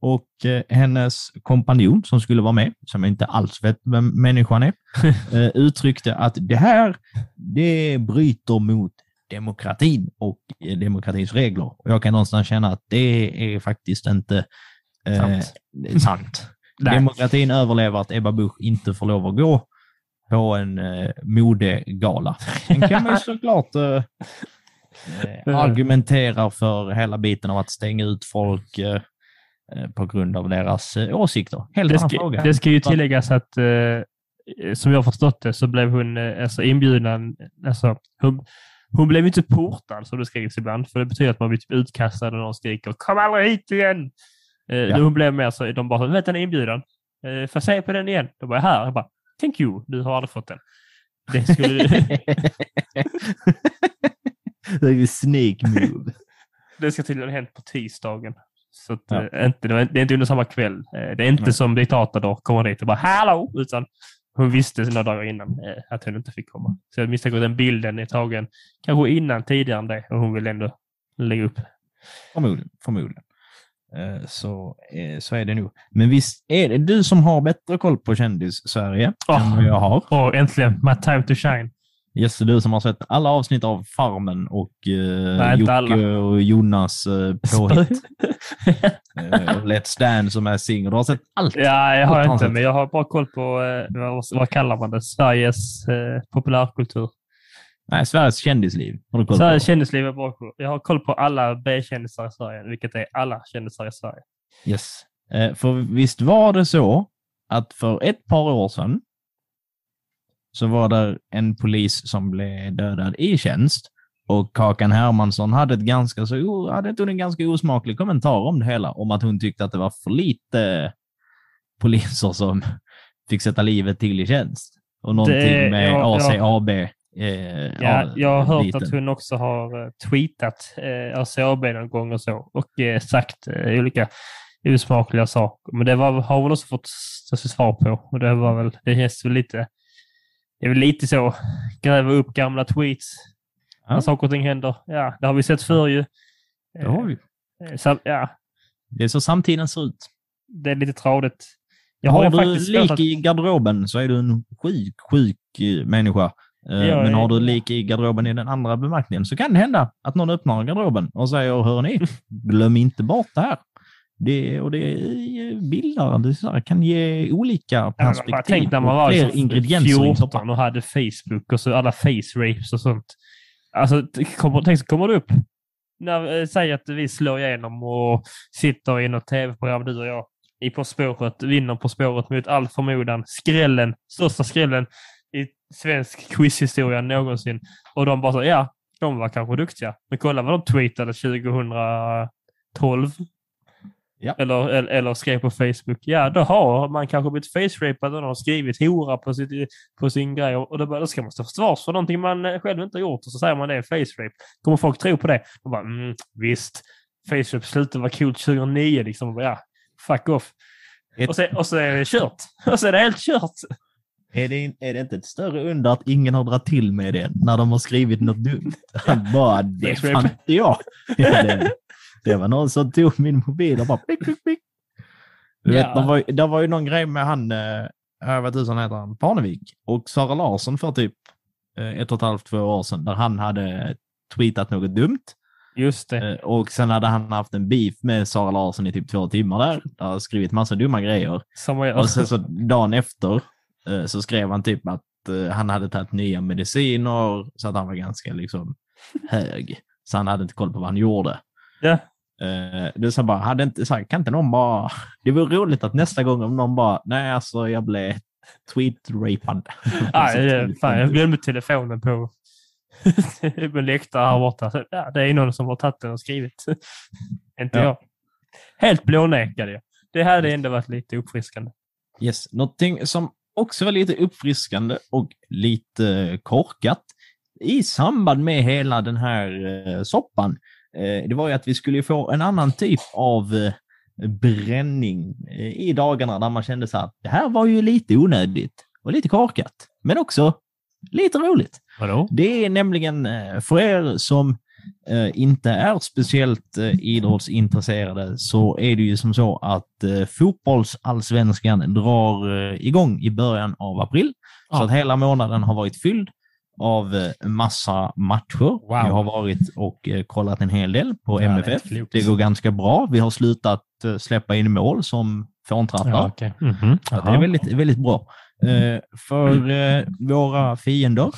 Och eh, hennes kompanjon som skulle vara med, som jag inte alls vet vem människan är, eh, uttryckte att det här, det bryter mot demokratin och eh, demokratins regler. Och jag kan någonstans känna att det är faktiskt inte eh, Sant. sant. Nej. Demokratin överlever att Ebba Busch inte får lov att gå på en eh, modegala. Sen kan man ju såklart eh, eh, argumentera för hela biten av att stänga ut folk eh, eh, på grund av deras eh, åsikter. Helt Det ska, det ska ju tilläggas att eh, eh, som jag har förstått det så blev hon eh, alltså, inbjuden, alltså, hon, hon blev inte portad som det skrivs ibland, för det betyder att man blir typ utkastad och någon skriker kom aldrig hit igen. Eh, Ja. Hon blev mer så, de bara, vet den är inbjudan. Eh, får jag se på den igen? Då var jag här. Jag bara, thank you, du har aldrig fått den. Det skulle, det är ju sneak move. det ska tydligen ha hänt på tisdagen. Så att, Ja. eh, inte, det, är inte under samma kväll. Eh, det är inte Nej. som diktator då kommer dit och bara hallå, utan hon visste några dagar innan eh, att hon inte fick komma. Så jag misstänker att den bilden är tagen kanske innan, tidigare än det, och hon vill ändå lägga upp. Förmodligen. förmodligen. Så, så är det nog. Men visst är det du som har bättre koll på kändis-Sverige Åh. än vad jag har. Och äntligen, my time to shine. Jesse, du som har sett alla avsnitt av Farmen och eh, Nej, Jocke alla. och Jonas eh, påhitt. Eh, Let's Dance som är singel. Du har sett allt. ja, jag har Gott inte, men jag har bara koll på, eh, vad, vad kallar man det, Sveriges eh, populärkultur. Nej, Sveriges kändisliv har du koll på. Sveriges kändisliv är bra koll. Jag har koll på alla B-kändisar i Sverige, vilket är alla kändisar i Sverige. Yes. Eh, för visst var det så att för ett par år sedan så var det en polis som blev dödad i tjänst och Kakan Hermansson hade, ett ganska så, hade en ganska osmaklig kommentar om det hela, om att hon tyckte att det var för lite poliser som fick sätta livet till i tjänst. Och någonting Det- med ja, ja. ACAB. Eh, Ja, jag har hört biten. att hon också har eh, tweetat eh, ACAB någon gång och så och eh, sagt eh, olika osmakliga saker. Men det var, har hon också fått svar på och det var väl, det känns väl lite, det är väl lite så, gräva upp gamla tweets när Ja. saker och ting händer. Ja, det har vi sett förr ju. Det har vi. Eh, Så, ja, Det är så samtiden ser ut. det är lite tradigt. Jag har, har ju du lik att... i garderoben så är du en sjuk, sjuk eh, människa. Eh, Jag Men har du lik i garderoben i den andra bemärkningen så kan det hända att någon öppnar garderoben och säger, hör ni, glöm inte bort det här. Det, och det är bildar, det så kan ge olika Ja, perspektiv bara Tänk när man var fler ingredienser i en soppa. 14 och hade Facebook och så alla face rapes och sånt. Alltså, kommer, tänk så kommer det upp. När, eh, säg att vi slår igenom och sitter i något tv-program, du och jag, i På spåret, vinner På spåret mot all förmodan. Skrällen, största skrällen i svensk quizhistoria någonsin. Och de bara så, ja, de var kanske duktiga. Men kolla vad de tweetade 2012. Ja. Eller, eller, eller skrev på Facebook. Ja, då har man kanske blivit face-rapad och har skrivit hora på, sitt, på sin grej. Och då, bara, då ska man stå till svars för någonting man eh, själv inte har gjort. Och så säger man det är face-rape. Kommer folk tro på det? De bara, mm, visst. Face-rape slutade vara coolt 2009. Liksom. Och bara, ja, fuck off. Ett- Och, sen, och så är det kört. Och så är det helt kört. Är det, är det inte ett större under att ingen har dragit till med det när de har skrivit något dumt? Han bara, det fann inte jag. Det, var någon som tog min mobil och bara pick, pick, pick. Du vet, Ja. det var, det var ju någon grej med han, eh, jag vet inte han heter, han, Parnevik och Sara Larsson för typ eh, ett och ett halvt, två år sedan, där han hade tweetat något dumt. Just det. Eh, Och sen hade han haft en beef med Sara Larsson i typ två timmar där. där skrivit massa dumma grejer. Och sen så dagen efter så skrev han typ att han hade tagit nya mediciner så att han var ganska liksom hög. Så han hade inte koll på vad han gjorde. Ja. Eh, det är så bara, hade inte, så här, kan inte någon bara... Det vore roligt att nästa gång om någon bara, nej alltså jag blev tweet-rapad. Fan, jag glömde telefonen på på läktaren här borta. Så, ja, det är någon som har tagit den och skrivit. Inte Ja. jag. Helt blånekade jag. Det hade ändå varit lite uppfriskande. Yes. Någonting som också var lite uppfriskande och lite korkat i samband med hela den här eh, soppan, det var ju att vi skulle få en annan typ av eh, bränning eh, i dagarna där man kände så här, det här var ju lite onödigt och lite korkat, men också lite roligt. Vadå? Det är nämligen eh, för er som eh, inte är speciellt eh, idrottsintresserade så är det ju som så att eh, fotbollsallsvenskan drar eh, igång i början av april. Så Ja. att hela månaden har varit fylld av eh, massa matcher. Wow. Jag har varit och eh, kollat en hel del på Ja, det MFF. klokt. Det går ganska bra. Vi har slutat eh, släppa in mål som fåntrattar. Ja, okej. Mhm. Ja, det är väldigt, väldigt bra. För våra fiender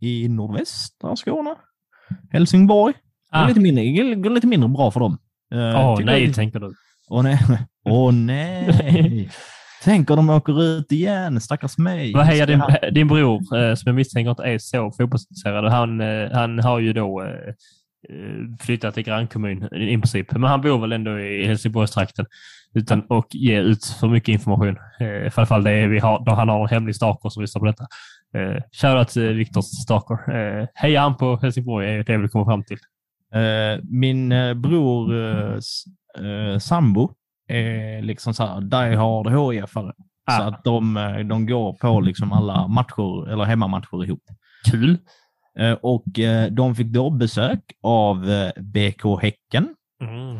i nordvästra Skåne, Helsingborg, det Ah. lite mindre, det går lite mindre bra för dem. Åh tycker nej, jag- tänker du. Åh nej. Åh nej. Tänk om de åker ut igen, stackars mig. Vad hejar din, din bror, eh, som jag misstänker inte är så fotbollsintresserad, han, eh, han har ju då eh, flyttat till grannkommun i princip. Men han bor väl ändå i Helsingborgstrakten utan och ger ut för mycket information. I alla fall det är, vi har, då han har en hemlig stalker som lyssnar på detta. Eh, Shoutout till Viktors stalker. Eh, heja han på Helsingborg är det vill komma fram till. Min bror s- eh, sambo är liksom så här die hard HIF-are. Så Ah. att de, eh, de går på liksom alla matcher, eller hemmamatcher ihop. Kul! Eh, och eh, de fick då besök av eh, BK Häcken. Mm.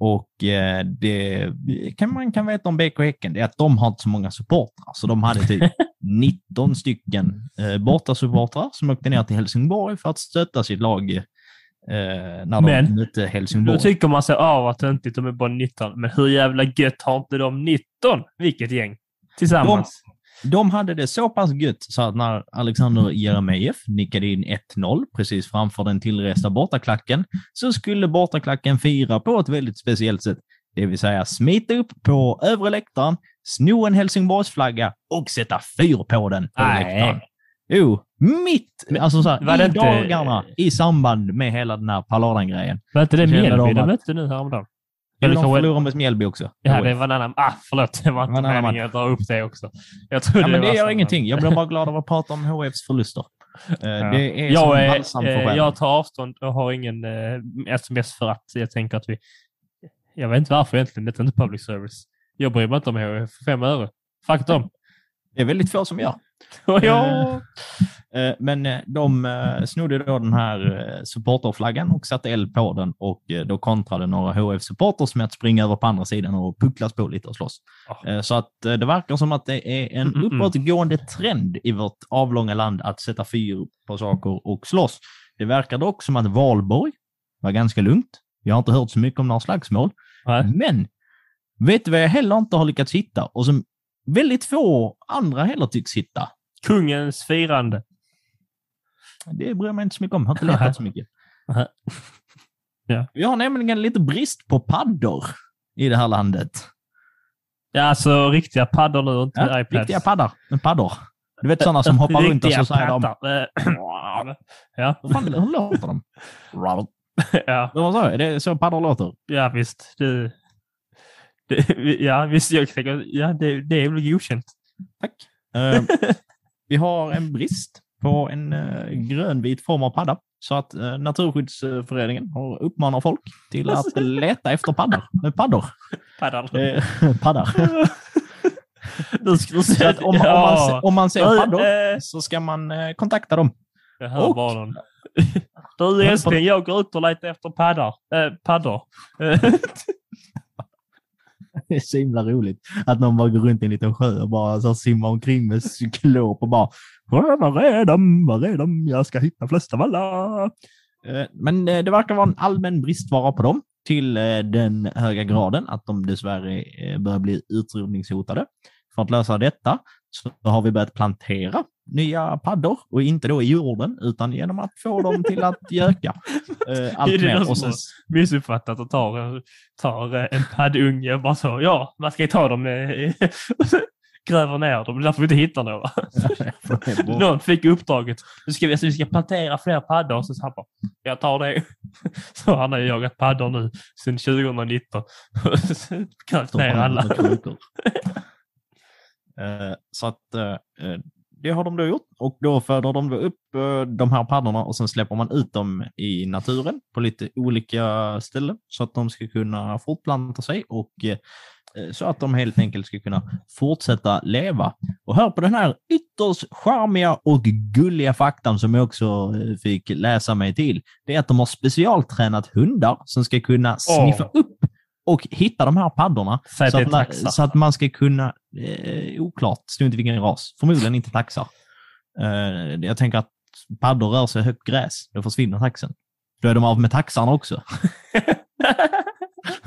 Och eh, det kan man kan veta om BK Häcken, det är att de har inte så många supportrar. Så de hade typ 19 stycken eh, bortasupportrar som åkte ner till Helsingborg för att stötta sitt lag eh, när de Men, mötte Då Helsingborg. tycker man sig av att inte de är bara 19. Men hur jävla gött har inte de 19? Vilket gäng! Tillsammans. De hade det så pass gött så att när Alexander Jeremejeff nickade in 1-0 precis framför den tillresta bortaklacken så skulle bortaklacken fira på ett väldigt speciellt sätt. Det vill säga smita upp på övre läktaren, sno en Helsingborgsflagga och sätta fyr på den på Nej. läktaren. Jo, mitt alltså så här, i inte- dagarna i samband med hela den här Palladen-grejen. Var inte det Mjällby de mötte nu häromdagen? Eller de förlorade mot Mjällby också. Ja, det var en annan... Ah, förlåt. Det var inte meningen att dra upp det också. Jag trodde Ja, men det gör samma. ingenting. Jag blir bara glad av att prata om HFs förluster. Eh, Ja. Det är som Jag, balsam för är, eh, jag tar avstånd och har ingen eh, sms för att jag tänker att vi... Jag vet inte varför egentligen. Det är inte public service. Jag bryr mig inte om HF för fem öre. Fuck dem. Det är väldigt få som gör. Och jag... Eh, Men eh, de eh, snodde då den här eh, supporterflaggan och satte eld på den och eh, då kontrade några HF-supporters med att springa över på andra sidan och pucklas på lite och slåss. Eh, Så att eh, det verkar som att det är en Mm, mm, mm. uppåtgående trend i vårt avlånga land att sätta fyr på saker och slåss. Det verkar dock som att Valborg var ganska lugnt. Jag har inte hört så mycket om några slagsmål. Nej. Men vet du vad jag heller inte har lyckats hitta och som väldigt få andra heller tycks hitta? Kungens firande. Det bryr jag mig inte så mycket om. Jag har inte letat så mycket. Ja. Vi har nämligen lite brist på paddor i det här landet. Ja, alltså riktiga paddor nu, inte Ja, iPads. riktiga paddar. En paddor. Du vet sådana som hoppar runt och så säger de... ja. Vad fan, hur låter de? ja. Sa jag? Är det så paddor låter? Ja, visst. Det, det, ja, visst. Jag tänker, ja, det, det är väl godkänt. Tack. Eh, vi har en brist på en uh, grönvit form av padda. Så att uh, Naturskyddsföreningen har uppmanar folk till att leta efter paddor. Med paddor. Paddar. Eh, paddar. Du Så se. att om, om, man, om man ser Ja, paddor eh, så ska man eh, kontakta dem. Jag hör Och- bara någon. Du älskling, jag går ut och letar efter paddar. Äh, paddor. Det är så himla roligt att någon bara går runt i en liten sjö och bara så simmar omkring med cyklop och bara Var är de? Var är de? Jag ska hitta flest av alla. Eh, men eh, det verkar vara en allmän bristvara på dem till eh, den höga graden att de dessvärre börjar bli utrotningshotade. För att lösa detta så har vi börjat plantera nya paddor och inte då i jorden utan genom att få dem till att göka. Eh, allt Är det någon Och sen, missuppfattat och tar, tar eh, en paddunge och bara så. Ja, man ska ju ta dem eh, och så gräver ner dem. Det är därför vi inte hittar några. Någon fick uppdraget. Nu ska vi, alltså, vi ska plantera fler paddor. Så han bara, jag tar det. Så han har ju jagat paddor nu sedan 2019. Grävt ner alla. Eh, Så att eh, eh, det har de då gjort och då föder de då upp eh, de här paddorna och sen släpper man ut dem i naturen på lite olika ställen så att de ska kunna fortplanta sig och eh, så att de helt enkelt ska kunna fortsätta leva. Och hör på den här ytterst charmiga och gulliga faktan som jag också eh, fick läsa mig till. Det är att de har specialtränat hundar som ska kunna sniffa upp och hitta de här paddorna att så att, man, så att man ska kunna, eh, oklart, stod inte vilken ras, förmodligen inte taxar. Eh, jag tänker att paddor rör sig högt gräs, då försvinner taxen. Då är de av med taxarna också.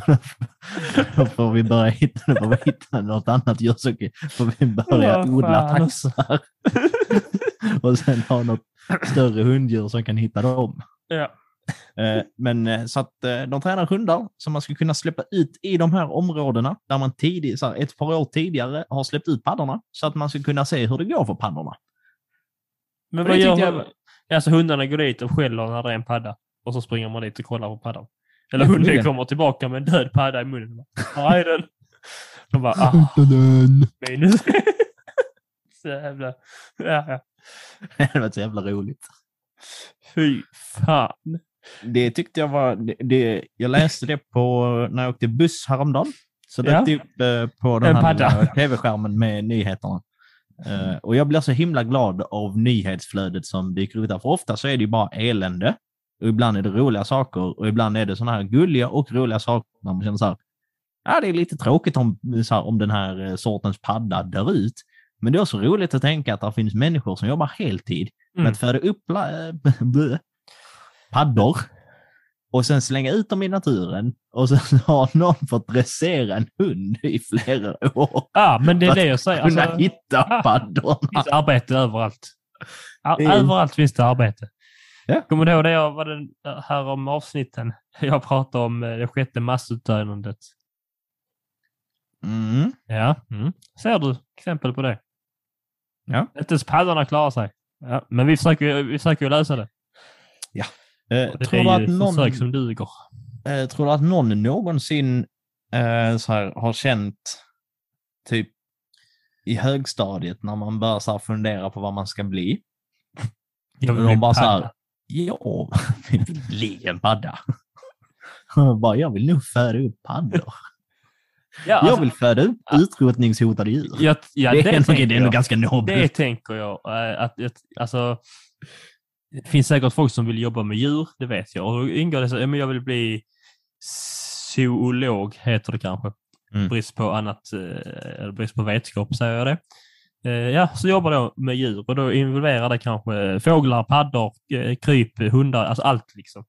då får vi börja hitta, då får vi hitta något annat djur så får vi börja odla fan taxar. och sen ha något större hunddjur som kan hitta dem. Ja. Eh, Men eh, så att eh, de tränar hundar som man ska kunna släppa ut i de här områdena där man tidigt, så här, ett par år tidigare har släppt ut paddorna så att man ska kunna se hur det går för paddorna. Men vad gör jag- Alltså hundarna går dit och skäller när det är en padda. Och så springer man dit och kollar på paddan. Eller hunden kommer tillbaka med en död padda i munnen. Var är den? De bara, ah, minus. så jävla... Ja, ja. det var så jävla roligt. Fy fan. Det tyckte jag var, det, det, jag läste det på när jag åkte buss häromdagen. Så det Ja. upp eh, på En den här lilla tv-skärmen med nyheterna. Eh, och jag blir så himla glad av nyhetsflödet som dyker upp där. För ofta så är det ju bara elände. Och ibland är det roliga saker och ibland är det sådana här gulliga och roliga saker. När man känner så här, ja det är lite tråkigt om, här, om den här eh, sortens padda dör ut. Men det är också roligt att tänka att det finns människor som jobbar heltid med Mm. att föda upp äh, blö, paddor och sen slänga ut dem i naturen och sen har någon fått dressera en hund i flera år Ja, men det är det jag säger. Alltså, kunna hitta paddorna. det finns arbete överallt. Ja, Överallt finns det arbete. Ja. Kommer du ihåg det jag var den här om avsnitten? Jag pratade om eh, det sjätte massutdöendet. Mm. Ja, mm. ser du exempel på det? Ja. Inte ens paddorna klarar sig. Ja, men vi försöker, ju- vi försöker lösa det. Eh, det tror, du att någon, som duger. eh, tror du att någon någonsin eh, så här, har känt typ i högstadiet när man börjar så här, fundera på vad man ska bli? Jag vill de bara så här, padda. ja, vi vill bli en padda. Bara, jag vill nog föda upp paddor. Ja, jag alltså, vill föda upp utrotningshotade djur. ja, ja, det, det, är tänker det är jag. ganska Det nobelt. tänker jag. eh, Att, att, alltså, det finns säkert folk som vill jobba med djur, det vet jag. Och då ingår det så, ja, men jag vill bli zoolog, heter det kanske. Mm. Brist på annat, eh, eller brist på vetskap säger jag det. Eh, Ja, så jobbar jag med djur och då involverar det kanske fåglar, paddor, eh, kryp, hundar, alltså allt liksom.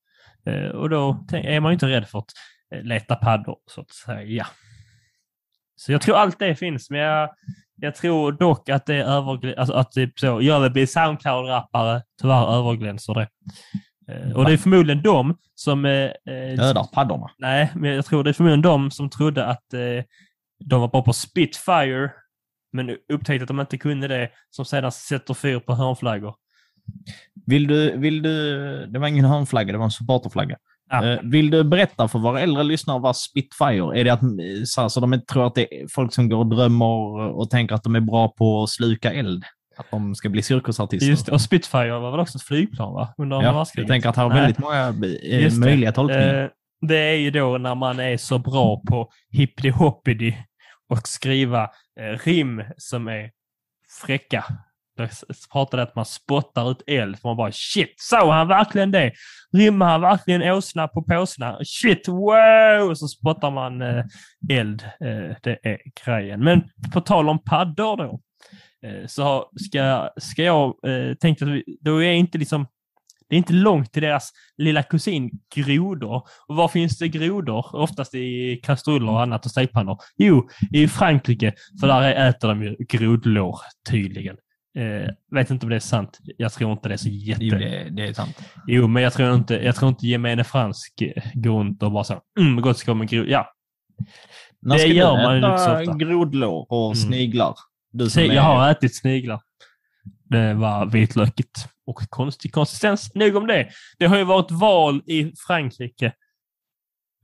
Och då är man ju inte rädd för att leta paddor, så att säga. Så jag tror allt det finns, men jag, jag tror dock att det är övergl- alltså att typ så, jag vill bli Soundcloud-rappare, tyvärr överglänser det. Eh, Och det är förmodligen de som... eh, eh, Dödar paddorna. Nej, men jag tror det är förmodligen de som trodde att de var bra på Spitfire, men upptäckte att de inte kunde det, som sedan sätter fyr på hörnflaggor. Vill du, vill du, det var ingen hörnflagga, det var en supporterflagga. Ja. Eh, vill du berätta för våra äldre lyssnare vad Spitfire är? Det att, eh, så, här, så de inte tror att det är folk som går och drömmer och tänker att de är bra på att sluka eld? Att de ska bli cirkusartister? Just det, och Spitfire var väl också ett flygplan va? Under andra ja, jag tänker att här har väldigt många eh, Just det. möjliga tolkningar. Eh, det är ju då när man är så bra på hippity hoppity och skriva rim som är fräcka. Jag pratar att man spottar ut eld, för man bara shit, sa han verkligen det? Rimmar han verkligen åsna på påsna? Shit, wow! Och så spottar man eh, eld. Eh, det är grejen. Men på tal om paddor då, eh, så ska, ska jag eh, tänka att vi, då är inte liksom det är inte långt till deras lilla kusin grodor. Och var finns det grodor? Oftast i kastruller och annat och stekpannor. Jo, i Frankrike, för där äter de ju grodlår tydligen. Eh, vet inte om det är sant. Jag tror inte det är så jätte... Jo, det, det är sant. Jo, men jag tror inte, jag tror inte gemene fransk går runt och bara så mm, gott ska med grod. Ja, När Det ska gör man inte så ofta. grodlår och Mm. sniglar? Du som Se, är- jag har ätit sniglar. Det var vitlökigt och konstig konsistens. Nog om det. Det har ju varit val i Frankrike.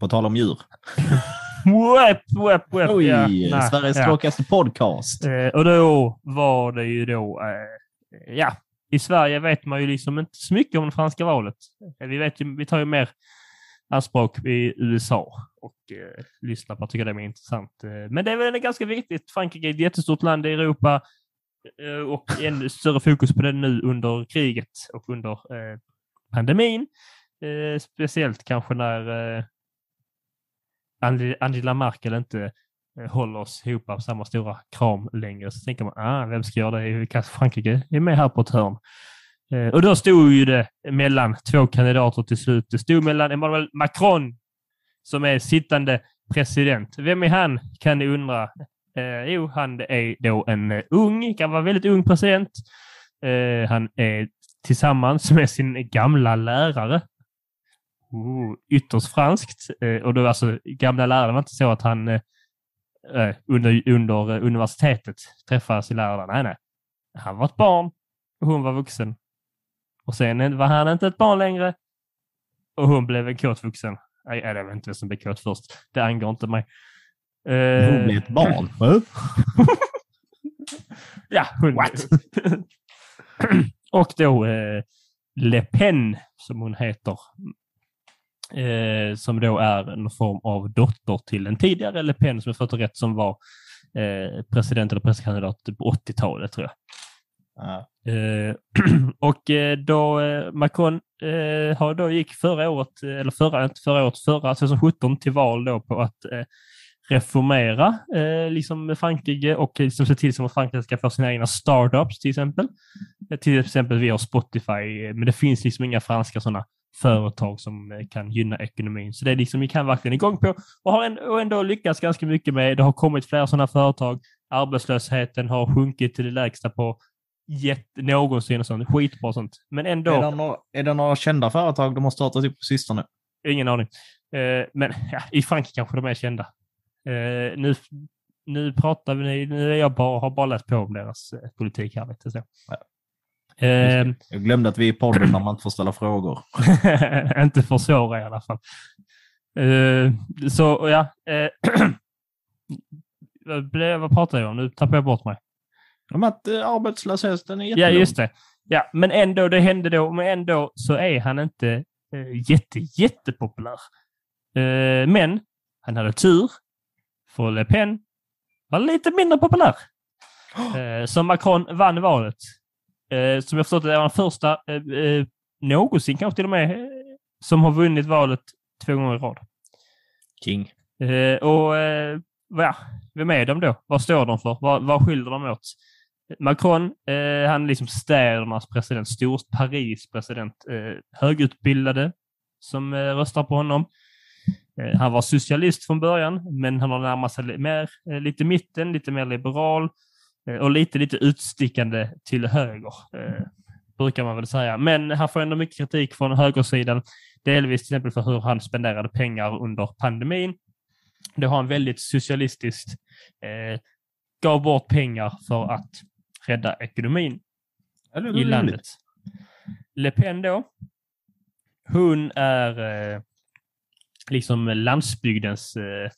På tal om djur. Wep, wep, wep. Oj, ja, nej, Sveriges ja. tråkigaste podcast. Eh, Och då var det ju då, eh, ja, i Sverige vet man ju liksom inte så mycket om det franska valet. Eh, Vi, vet ju, vi tar ju mer anspråk i USA och eh, lyssnar på och tycker det är intressant. Eh, men det är väl ganska viktigt. Frankrike är ett jättestort land i Europa eh, och ännu större fokus på det nu under kriget och under pandemin. Speciellt kanske när Angela- Merkel inte eh, håller oss ihop av samma stora kram längre. Så tänker man, ah, vem ska göra det? Kanske Frankrike är med här på ett hörn. Eh, och då stod ju det mellan två kandidater till slut. Det stod mellan Emmanuel Macron, som är sittande president. Vem är han, kan ni undra? Eh, jo, han är då en eh, ung, kan vara väldigt ung president. Eh, han är tillsammans med sin gamla lärare oh, ytterst franskt. Eh, och då alltså gamla läraren var inte så att han eh, eh, under, under universitetet träffade sin lärare. Nej, nej. Han var ett barn och hon var vuxen. Och sen var han inte ett barn längre och hon blev en kåt vuxen. Nej, jag vet inte vem som blev kåt först. Det angår inte mig. Hon blir ett barn. Ja, hon. What? och då eh, Le Pen, som hon heter, eh, som då är en form av dotter till en tidigare Le Pen, som jag fått rätt, som var eh, president eller presidentkandidat på 80-talet, tror jag. Ja. Eh, och eh, då eh, Macron eh, har då gick förra året, eller förra, inte förra året, förra 2017 till val då på att reformera eh, liksom Frankrike och liksom se till som att Frankrike ska få sina egna startups till exempel. Till exempel via Spotify, men det finns liksom inga franska sådana företag som eh, kan gynna ekonomin. Så det är liksom, vi kan verkligen igång på och har ändå, lyckats ganska mycket med. Det har kommit flera sådana företag. Arbetslösheten har sjunkit till det lägsta på jätte, någonsin och sånt. Skitbra och sånt. Men ändå, Är, det några, är det några kända företag de har startat upp på sistone? ingen aning. Eh, men ja, i Frankrike kanske de är kända. Eh, nu, nu pratar vi, nu är jag bara, har bara läst på om deras politik här lite så. Ja. Eh, Jag glömde att vi är i podden när man inte får ställa frågor. inte för svåra i alla fall. Eh, så ja. Eh, vad blev- vad pratar jag om? Nu tappar jag bort mig. Om att eh, arbetslösheten är Ja, jättelåg. just det. Ja, men ändå, det hände då, men ändå så är han inte eh, jätte, jättepopulär. Eh, men han hade tur, för Le Pen var lite mindre populär. Eh, så Macron vann valet. Eh, som jag förstått det är han första eh, eh, någonsin, kanske till och med, eh, som har vunnit valet två gånger i rad. King. Eh, och eh, ja, vem är de då? Vad står de för? Vad, vad skiljer de åt? Macron, eh, han är liksom städernas president, storst Paris president, eh, högutbildade som eh, röstar på honom. Eh, han var socialist från början, men han har närmat sig mer, eh, lite mitten, lite mer liberal och lite, lite utstickande till höger, eh, brukar man väl säga. Men han får ändå mycket kritik från högersidan, delvis till exempel för hur han spenderade pengar under pandemin. Det har han väldigt socialistiskt, eh, gav bort pengar för att rädda ekonomin i landet. Le Pen då, hon är eh, liksom landsbygdens eh,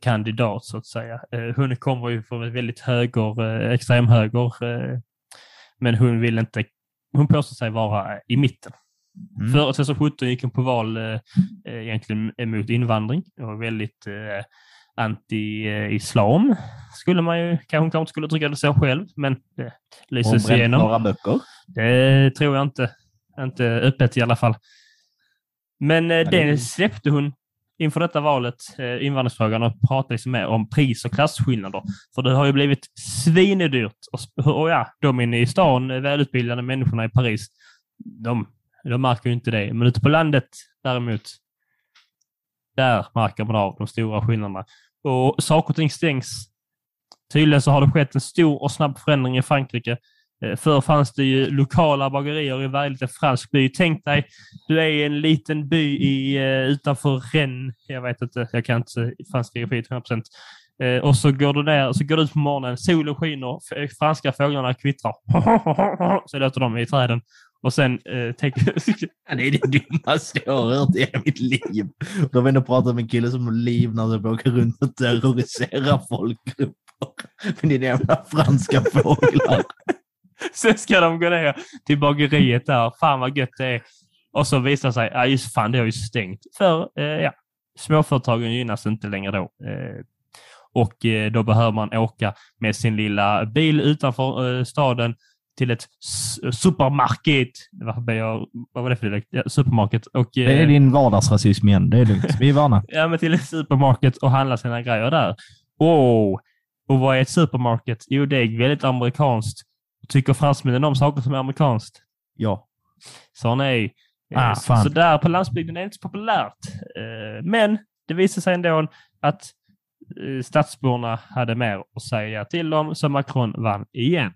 kandidat så att säga. Eh, hon kommer ju från ett väldigt höger, eh, extremhöger, eh, men hon vill inte, hon påstår sig vara i mitten. Mm. Före 2017 gick hon på val eh, egentligen emot invandring. Var väldigt eh, anti-islam, skulle man ju, kanske hon kanske inte skulle trycka det så själv, men det Hon lyses bränt igenom. några böcker. Det tror jag inte. Inte öppet i alla fall. Men eh, det- det släppte hon inför detta valet, eh, invandringsfrågan, och prata liksom mer om pris och klasskillnader. För det har ju blivit svinedyrt. Och, och ja, de inne i stan, eh, välutbildade människorna i Paris, de, de märker ju inte det. Men ute på landet däremot, där märker man av de stora skillnaderna. Och saker och ting stängs. Tydligen så har det skett en stor och snabb förändring i Frankrike. Eh, förr fanns det ju lokala bagerier i varje liten fransk by. Tänk dig, du är i en liten by i, eh, utanför Rennes. Jag vet inte, jag kan inte franska geografi till 100%. Och så går du ner, så går du ut på morgonen, solen skiner, eh, franska fåglarna kvittrar. så låter de i träden. Och sen eh, tänker Ja, Det är det dummaste jag har hört i hela mitt liv. De har ändå pratat med en kille som livnär sig på att åka runt och terrorisera folkgrupper. Men det är jävla franska fåglar. Sen ska de gå ner till bageriet där. Fan vad gött det är. Och så visar det sig, ja just fan det har ju stängt. För eh, ja, småföretagen gynnas inte längre då. Eh, och eh, då behöver man åka med sin lilla bil utanför eh, staden till ett supermarket. Varför jag, vad var det för dialekt? Ja, supermarket. Och, Det är eh, din vardagsrasism igen. Det är lugnt. Vi är vana. Ja, men till ett supermarket och handla sina grejer där. Wow! Och vad är ett supermarket? Jo, det är väldigt amerikanskt. Tycker fransmännen om saker som är amerikanskt? Ja. Sa nej. Ah, Eh, så, så där på landsbygden är det inte så populärt. Eh, Men det visade sig ändå att eh, stadsborna hade mer att säga till om, så Macron vann igen.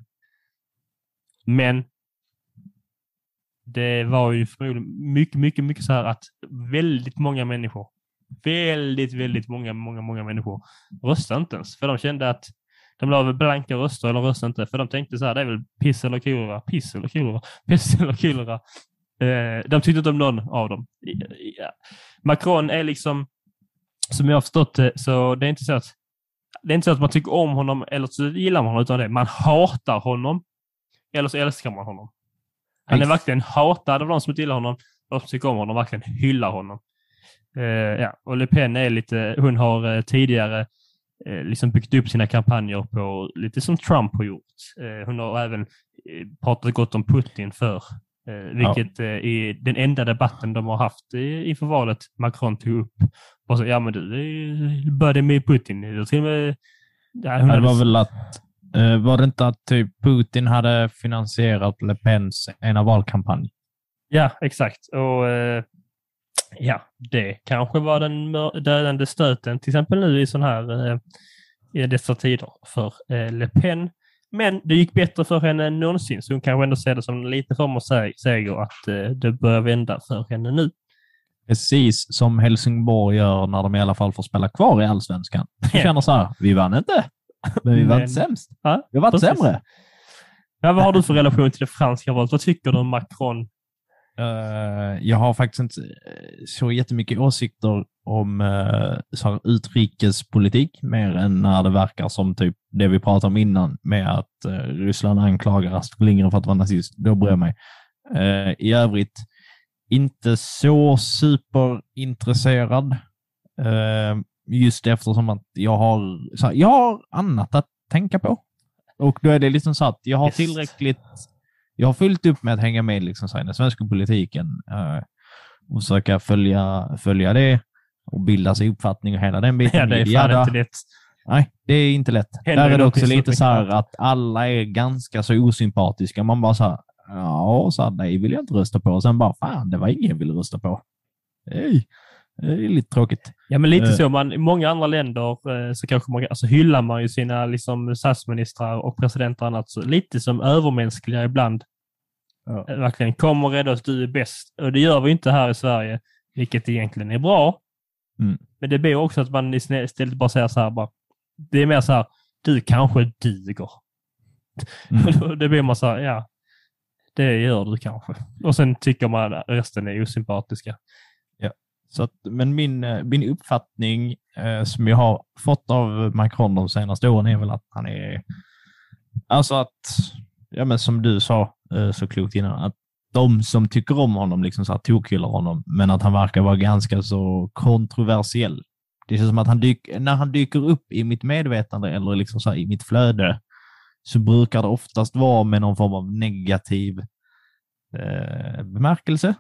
Men det var ju förmodligen mycket, mycket, mycket så här att väldigt många människor, väldigt, väldigt många, många, många människor röstade inte ens. För de kände att de la väl blanka röster eller röstade inte. För de tänkte så här, det är väl piss eller kolera, piss eller kolera, piss eller kolera. Eh, de tyckte inte om någon av dem. Ja. Macron är liksom, som jag har förstått det, så det är inte så att det är inte så att man tycker om honom eller så gillar man honom, utan det man hatar honom eller så älskar man honom. Han är verkligen hatad av de som inte gillar honom. De som tycker om honom verkligen hyllar honom. Eh, ja. Och Le Pen är lite, hon har eh, tidigare liksom byggt upp sina kampanjer på lite som Trump har gjort. Eh, hon har även eh, pratat gott om Putin för eh, vilket eh, är den enda debatten de har haft eh, inför valet Macron tog upp. Och så, ja men du eh, började med Putin. Det var till och med, ja, hon Ja, det hade- var väl att, eh, var det inte att typ Putin hade finansierat Le Pens ena valkampanj? Ja, exakt. Och eh, ja, det kanske var den dödande stöten, till exempel nu i sån här eh, i dessa tider för eh, Le Pen. Men det gick bättre för henne än någonsin, så hon kanske ändå ser det som en liten form av seger att eh, det börjar vända för henne nu. Precis som Helsingborg gör när de i alla fall får spela kvar i allsvenskan. De känner så här, vi vann inte, men vi var Men- inte sämst. Ja, Vi har varit precis. sämre. Ja, vad har du för relation till det franska valet? Vad tycker du om Macron? Eh, jag har faktiskt inte eh, så jättemycket åsikter om uh, så utrikespolitik, mer än när det verkar som typ det vi pratade om innan med att eh, Ryssland anklagar Astrid Lindgren för att vara nazist. Då bryr jag mig. Eh, I övrigt, inte så superintresserad. Eh, just eftersom att jag har, jag har annat att tänka på. Och då är det liksom så att jag har tillräckligt jag har fullt upp med att hänga med liksom, i den svenska politiken eh, och försöka följa, följa det och bilda sig uppfattning och hela den biten. Ja, det är fan inte lätt. Nej, det är inte lätt. Händer Där är det också så lite så här att alla är ganska så osympatiska. Man bara så här, ja, så här, nej vill jag inte rösta på. Och sen bara, fan, det var ingen jag ville rösta på. Nej, det är lite tråkigt. Ja, men lite Eh. så. Man, I många andra länder eh, så kanske man, alltså hyllar man ju sina liksom, statsministrar och presidenter och annat. Så lite som övermänskliga ibland. Ja. Eh, Verkligen, kom och rädda oss, du är bäst. Och det gör vi inte här i Sverige, vilket egentligen är bra. Mm. Men det blir också att man istället bara säger så här, bara, det är mer så här, du kanske duger. Mm. det blir man så här, ja, det gör du kanske. Och sen tycker man att resten är osympatiska. Så att, men min, eh, min uppfattning eh, som jag har fått av Macron de senaste åren är väl att han är, alltså att, ja men som du sa eh, så klokt innan, att de som tycker om honom liksom så här tokhyllar honom, men att han verkar vara ganska så kontroversiell. Det känns som att han dyk, när han dyker upp i mitt medvetande eller liksom så här i mitt flöde så brukar det oftast vara med någon form av negativ eh, bemärkelse.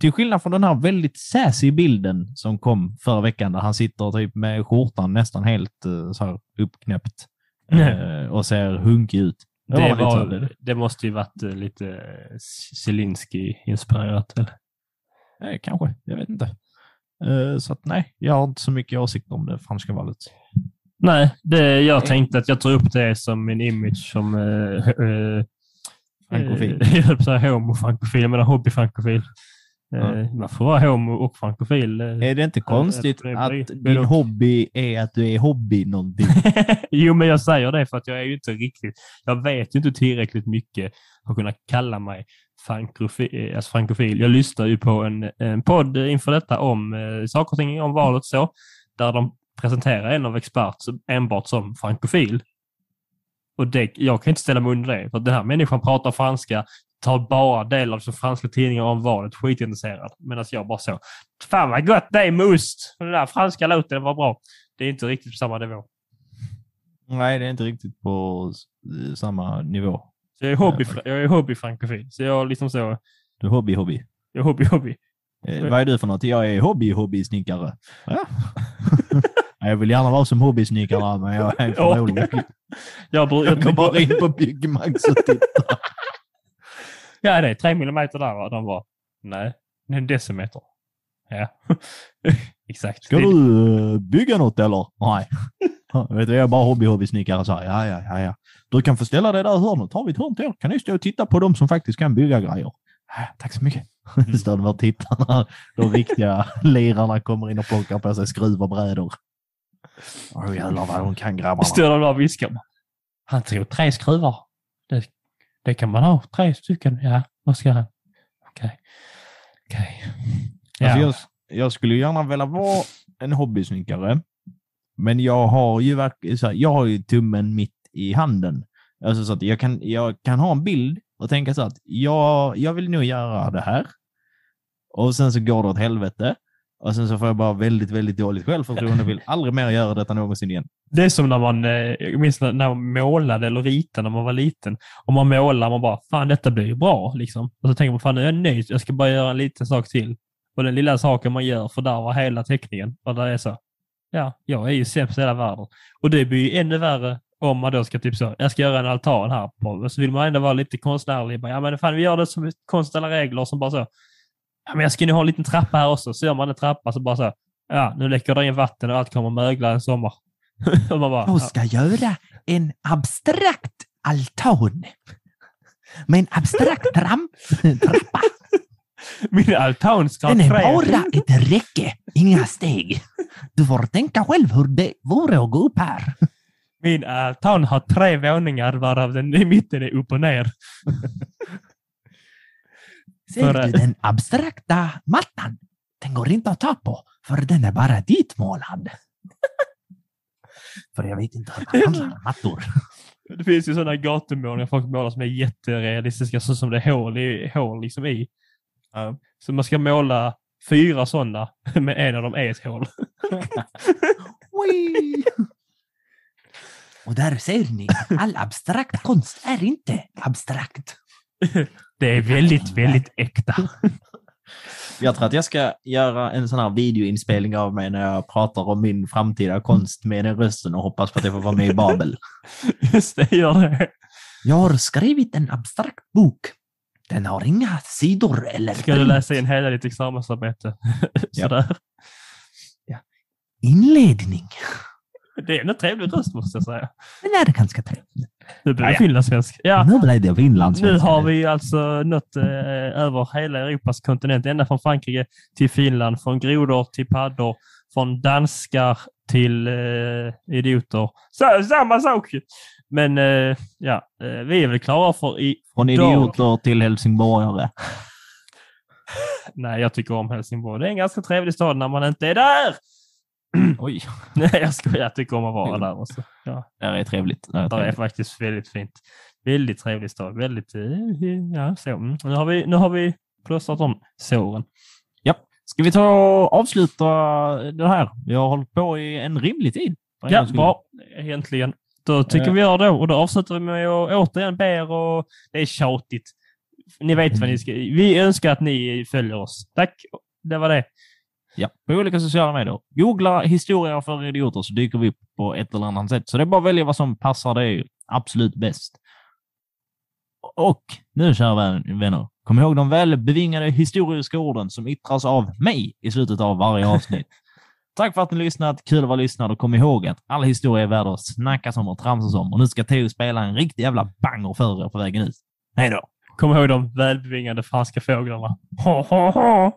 Till skillnad från den här väldigt sassy bilden som kom förra veckan där han sitter typ med skjortan nästan helt eh, så här uppknäppt eh, och ser hunkig ut. Det, var så, var, det- det måste ju varit eh, lite Zelensky-inspirerat. eller? Eh, kanske, jag vet inte. Eh, så att nej, jag har inte så mycket åsikter om det franska valet. Nej, det, jag tänkte att jag tar upp det som min image som eh, Frankofil. Jag höll på att säga homo-frankofil, jag menar hobby-frankofil. Eh, Man får vara homo och frankofil. eh. Är det inte konstigt det- att din hobby är att du är hobby någonting? jo, men jag säger det för att jag är ju inte riktigt... Jag vet ju inte tillräckligt mycket för att kunna kalla mig frankofil. Alltså frankofil. Jag lyssnade ju på en, en podd inför detta om eh, saker och ting, om valet så, där de presenterar en av experter enbart som frankofil. Och det, jag kan inte ställa mig under det, för den här människan pratar franska, tar bara del av franska tidningar om valet, skitintresserad. Medan jag bara så, fan vad gott det är med ost! Den där franska låten var bra. Det är inte riktigt på samma nivå. nej, det är inte riktigt på eh, samma nivå. Så jag är hobby, jag är hobby-frankofil. Så jag är liksom så, Du är hobby, hobby. jag är hobby-hobby. Eh, vad är du för något? Jag är hobby-hobbysnickare. Ja. jag vill gärna vara som hobbysnickare, men jag är för dålig. Jag, br- Jag jag, går bara in på Byggmax och tittar. Ja, det är tre millimeter där och de var, nej, det är en decimeter. Ja, exakt. Ska du eh, bygga något eller? Nej. Vet du, jag är bara hobby-hobbysnickare. Så här, ja, ja, ja, ja. Du kan få ställa dig där i hörnet. Har vi ett hörn till er? Kan ni stå och titta på de som faktiskt kan bygga grejer? "Äh, Tack så mycket. Står de och tittar när de riktiga lirarna kommer in och plockar på sig skruv och brädor. Åh jävlar vad de kan grabbarna. Står de där och viskar. Han tror tre skruvar. Det, det kan man ha. Tre stycken. Ja, vad ska han? Okej. Ja. Alltså jag, jag skulle gärna vilja vara en hobbysnickare. Men jag har ju här, jag har ju tummen mitt i handen. Alltså så att jag kan, jag kan ha en bild och tänka så att jag, jag vill nog göra det här. Och sen så går det åt helvete. Och sen så får jag bara väldigt, väldigt dåligt självförtroende och vill aldrig mer göra detta någonsin igen. Det är som när man, eh, jag minns när man målade eller ritade när man var liten. Om man målar, man bara, fan detta blir ju bra. Liksom. Och så tänker man, fan nu är jag nöjd, jag ska bara göra en liten sak till. Och den lilla saken man gör fördärvar hela teckningen. Och där är så, ja, jag är ju sämst i hela världen. Och det blir ju ännu värre om man då ska typ så, jag ska göra en altan här. På, och så vill man ändå vara lite konstnärlig. Bara, Ja men fan vi gör det som konstnärliga regler som bara så, ja men jag ska nu ha en liten trappa här också. Så gör man en trappa så bara så, ja nu läcker det in vatten och allt kommer mögla en sommar och man bara, ja. Jag ska göra en abstrakt altan. Med en abstrakt tramp, trappa. Min altan ska ha Den är bara ett räcke, inga steg. Du får tänka själv hur det vore att gå upp här. Min altan har tre våningar varav den i mitten är upp och ner. Ser du den abstrakta mattan? Den går inte att ta på, för den är bara ditmålad. för jag vet inte hur man handlar mattor. Det finns ju sådana gatumålningar folk målar som är jätterealistiska, så som det är hål, i, hål liksom i. Så man ska måla fyra sådana, med en av dem är ett hål. Och där ser ni, all abstrakt konst är inte abstrakt. Det är väldigt, väldigt äkta. Jag tror att jag ska göra en sån här videoinspelning av mig när jag pratar om min framtida konst med den rösten och hoppas på att jag får vara med i Babel. Just det, gör det. Jag har skrivit en abstrakt bok. Den har inga sidor eller Ska du läsa in hela ditt examensarbete? Sådär. inledning. Det är en trevlig röst måste jag säga. Den är ganska trevlig. Nu blir det ja. finlandssvensk. Ja, Nu blev det nu finlandssvenska. har vi alltså nått eh, över hela Europas kontinent. Ända från Frankrike till Finland, från grodor till paddor, från danskar till eh, idioter. Så, samma sak! Men eh, ja, eh, vi är väl klara för i... Från idioter till helsingborgare. Nej, jag tycker om Helsingborg. Det är en ganska trevlig stad när man inte är där. Oj, Nej, jag skojar. Jag tycker om att vara där också. Ja. det är trevligt. Det är Det är trevligt. faktiskt väldigt fint. Väldigt trevlig stad. Väldigt, eh, ja, så. Mm. Nu har vi, nu har vi plåstrat om såren. Ska vi ta och avsluta det här? Vi har hållit på i en rimlig tid. Ja, bra. Egentligen. Då tycker Eh. vi gör då. Och då avslutar vi med att återigen ber och det är tjatigt. Ni vet vad ni ska... Vi önskar att ni följer oss. Tack. Det var det. Ja, på olika sociala medier. Googla historier för idioter så dyker vi upp på ett eller annat sätt. Så det är bara att välja vad som passar dig absolut bäst. Och nu, kära vän- vänner, kom ihåg de väl bevingade historiska orden som yttras av mig i slutet av varje avsnitt. Tack för att ni lyssnat. Kul att vara lyssnad och kom ihåg att all historia är värd att snackas om och tramsas om. Och nu ska Theo spela en riktig jävla banger för er på vägen ut. Hej då! Kom ihåg de välbevingade franska fåglarna. Ha, ha, ha.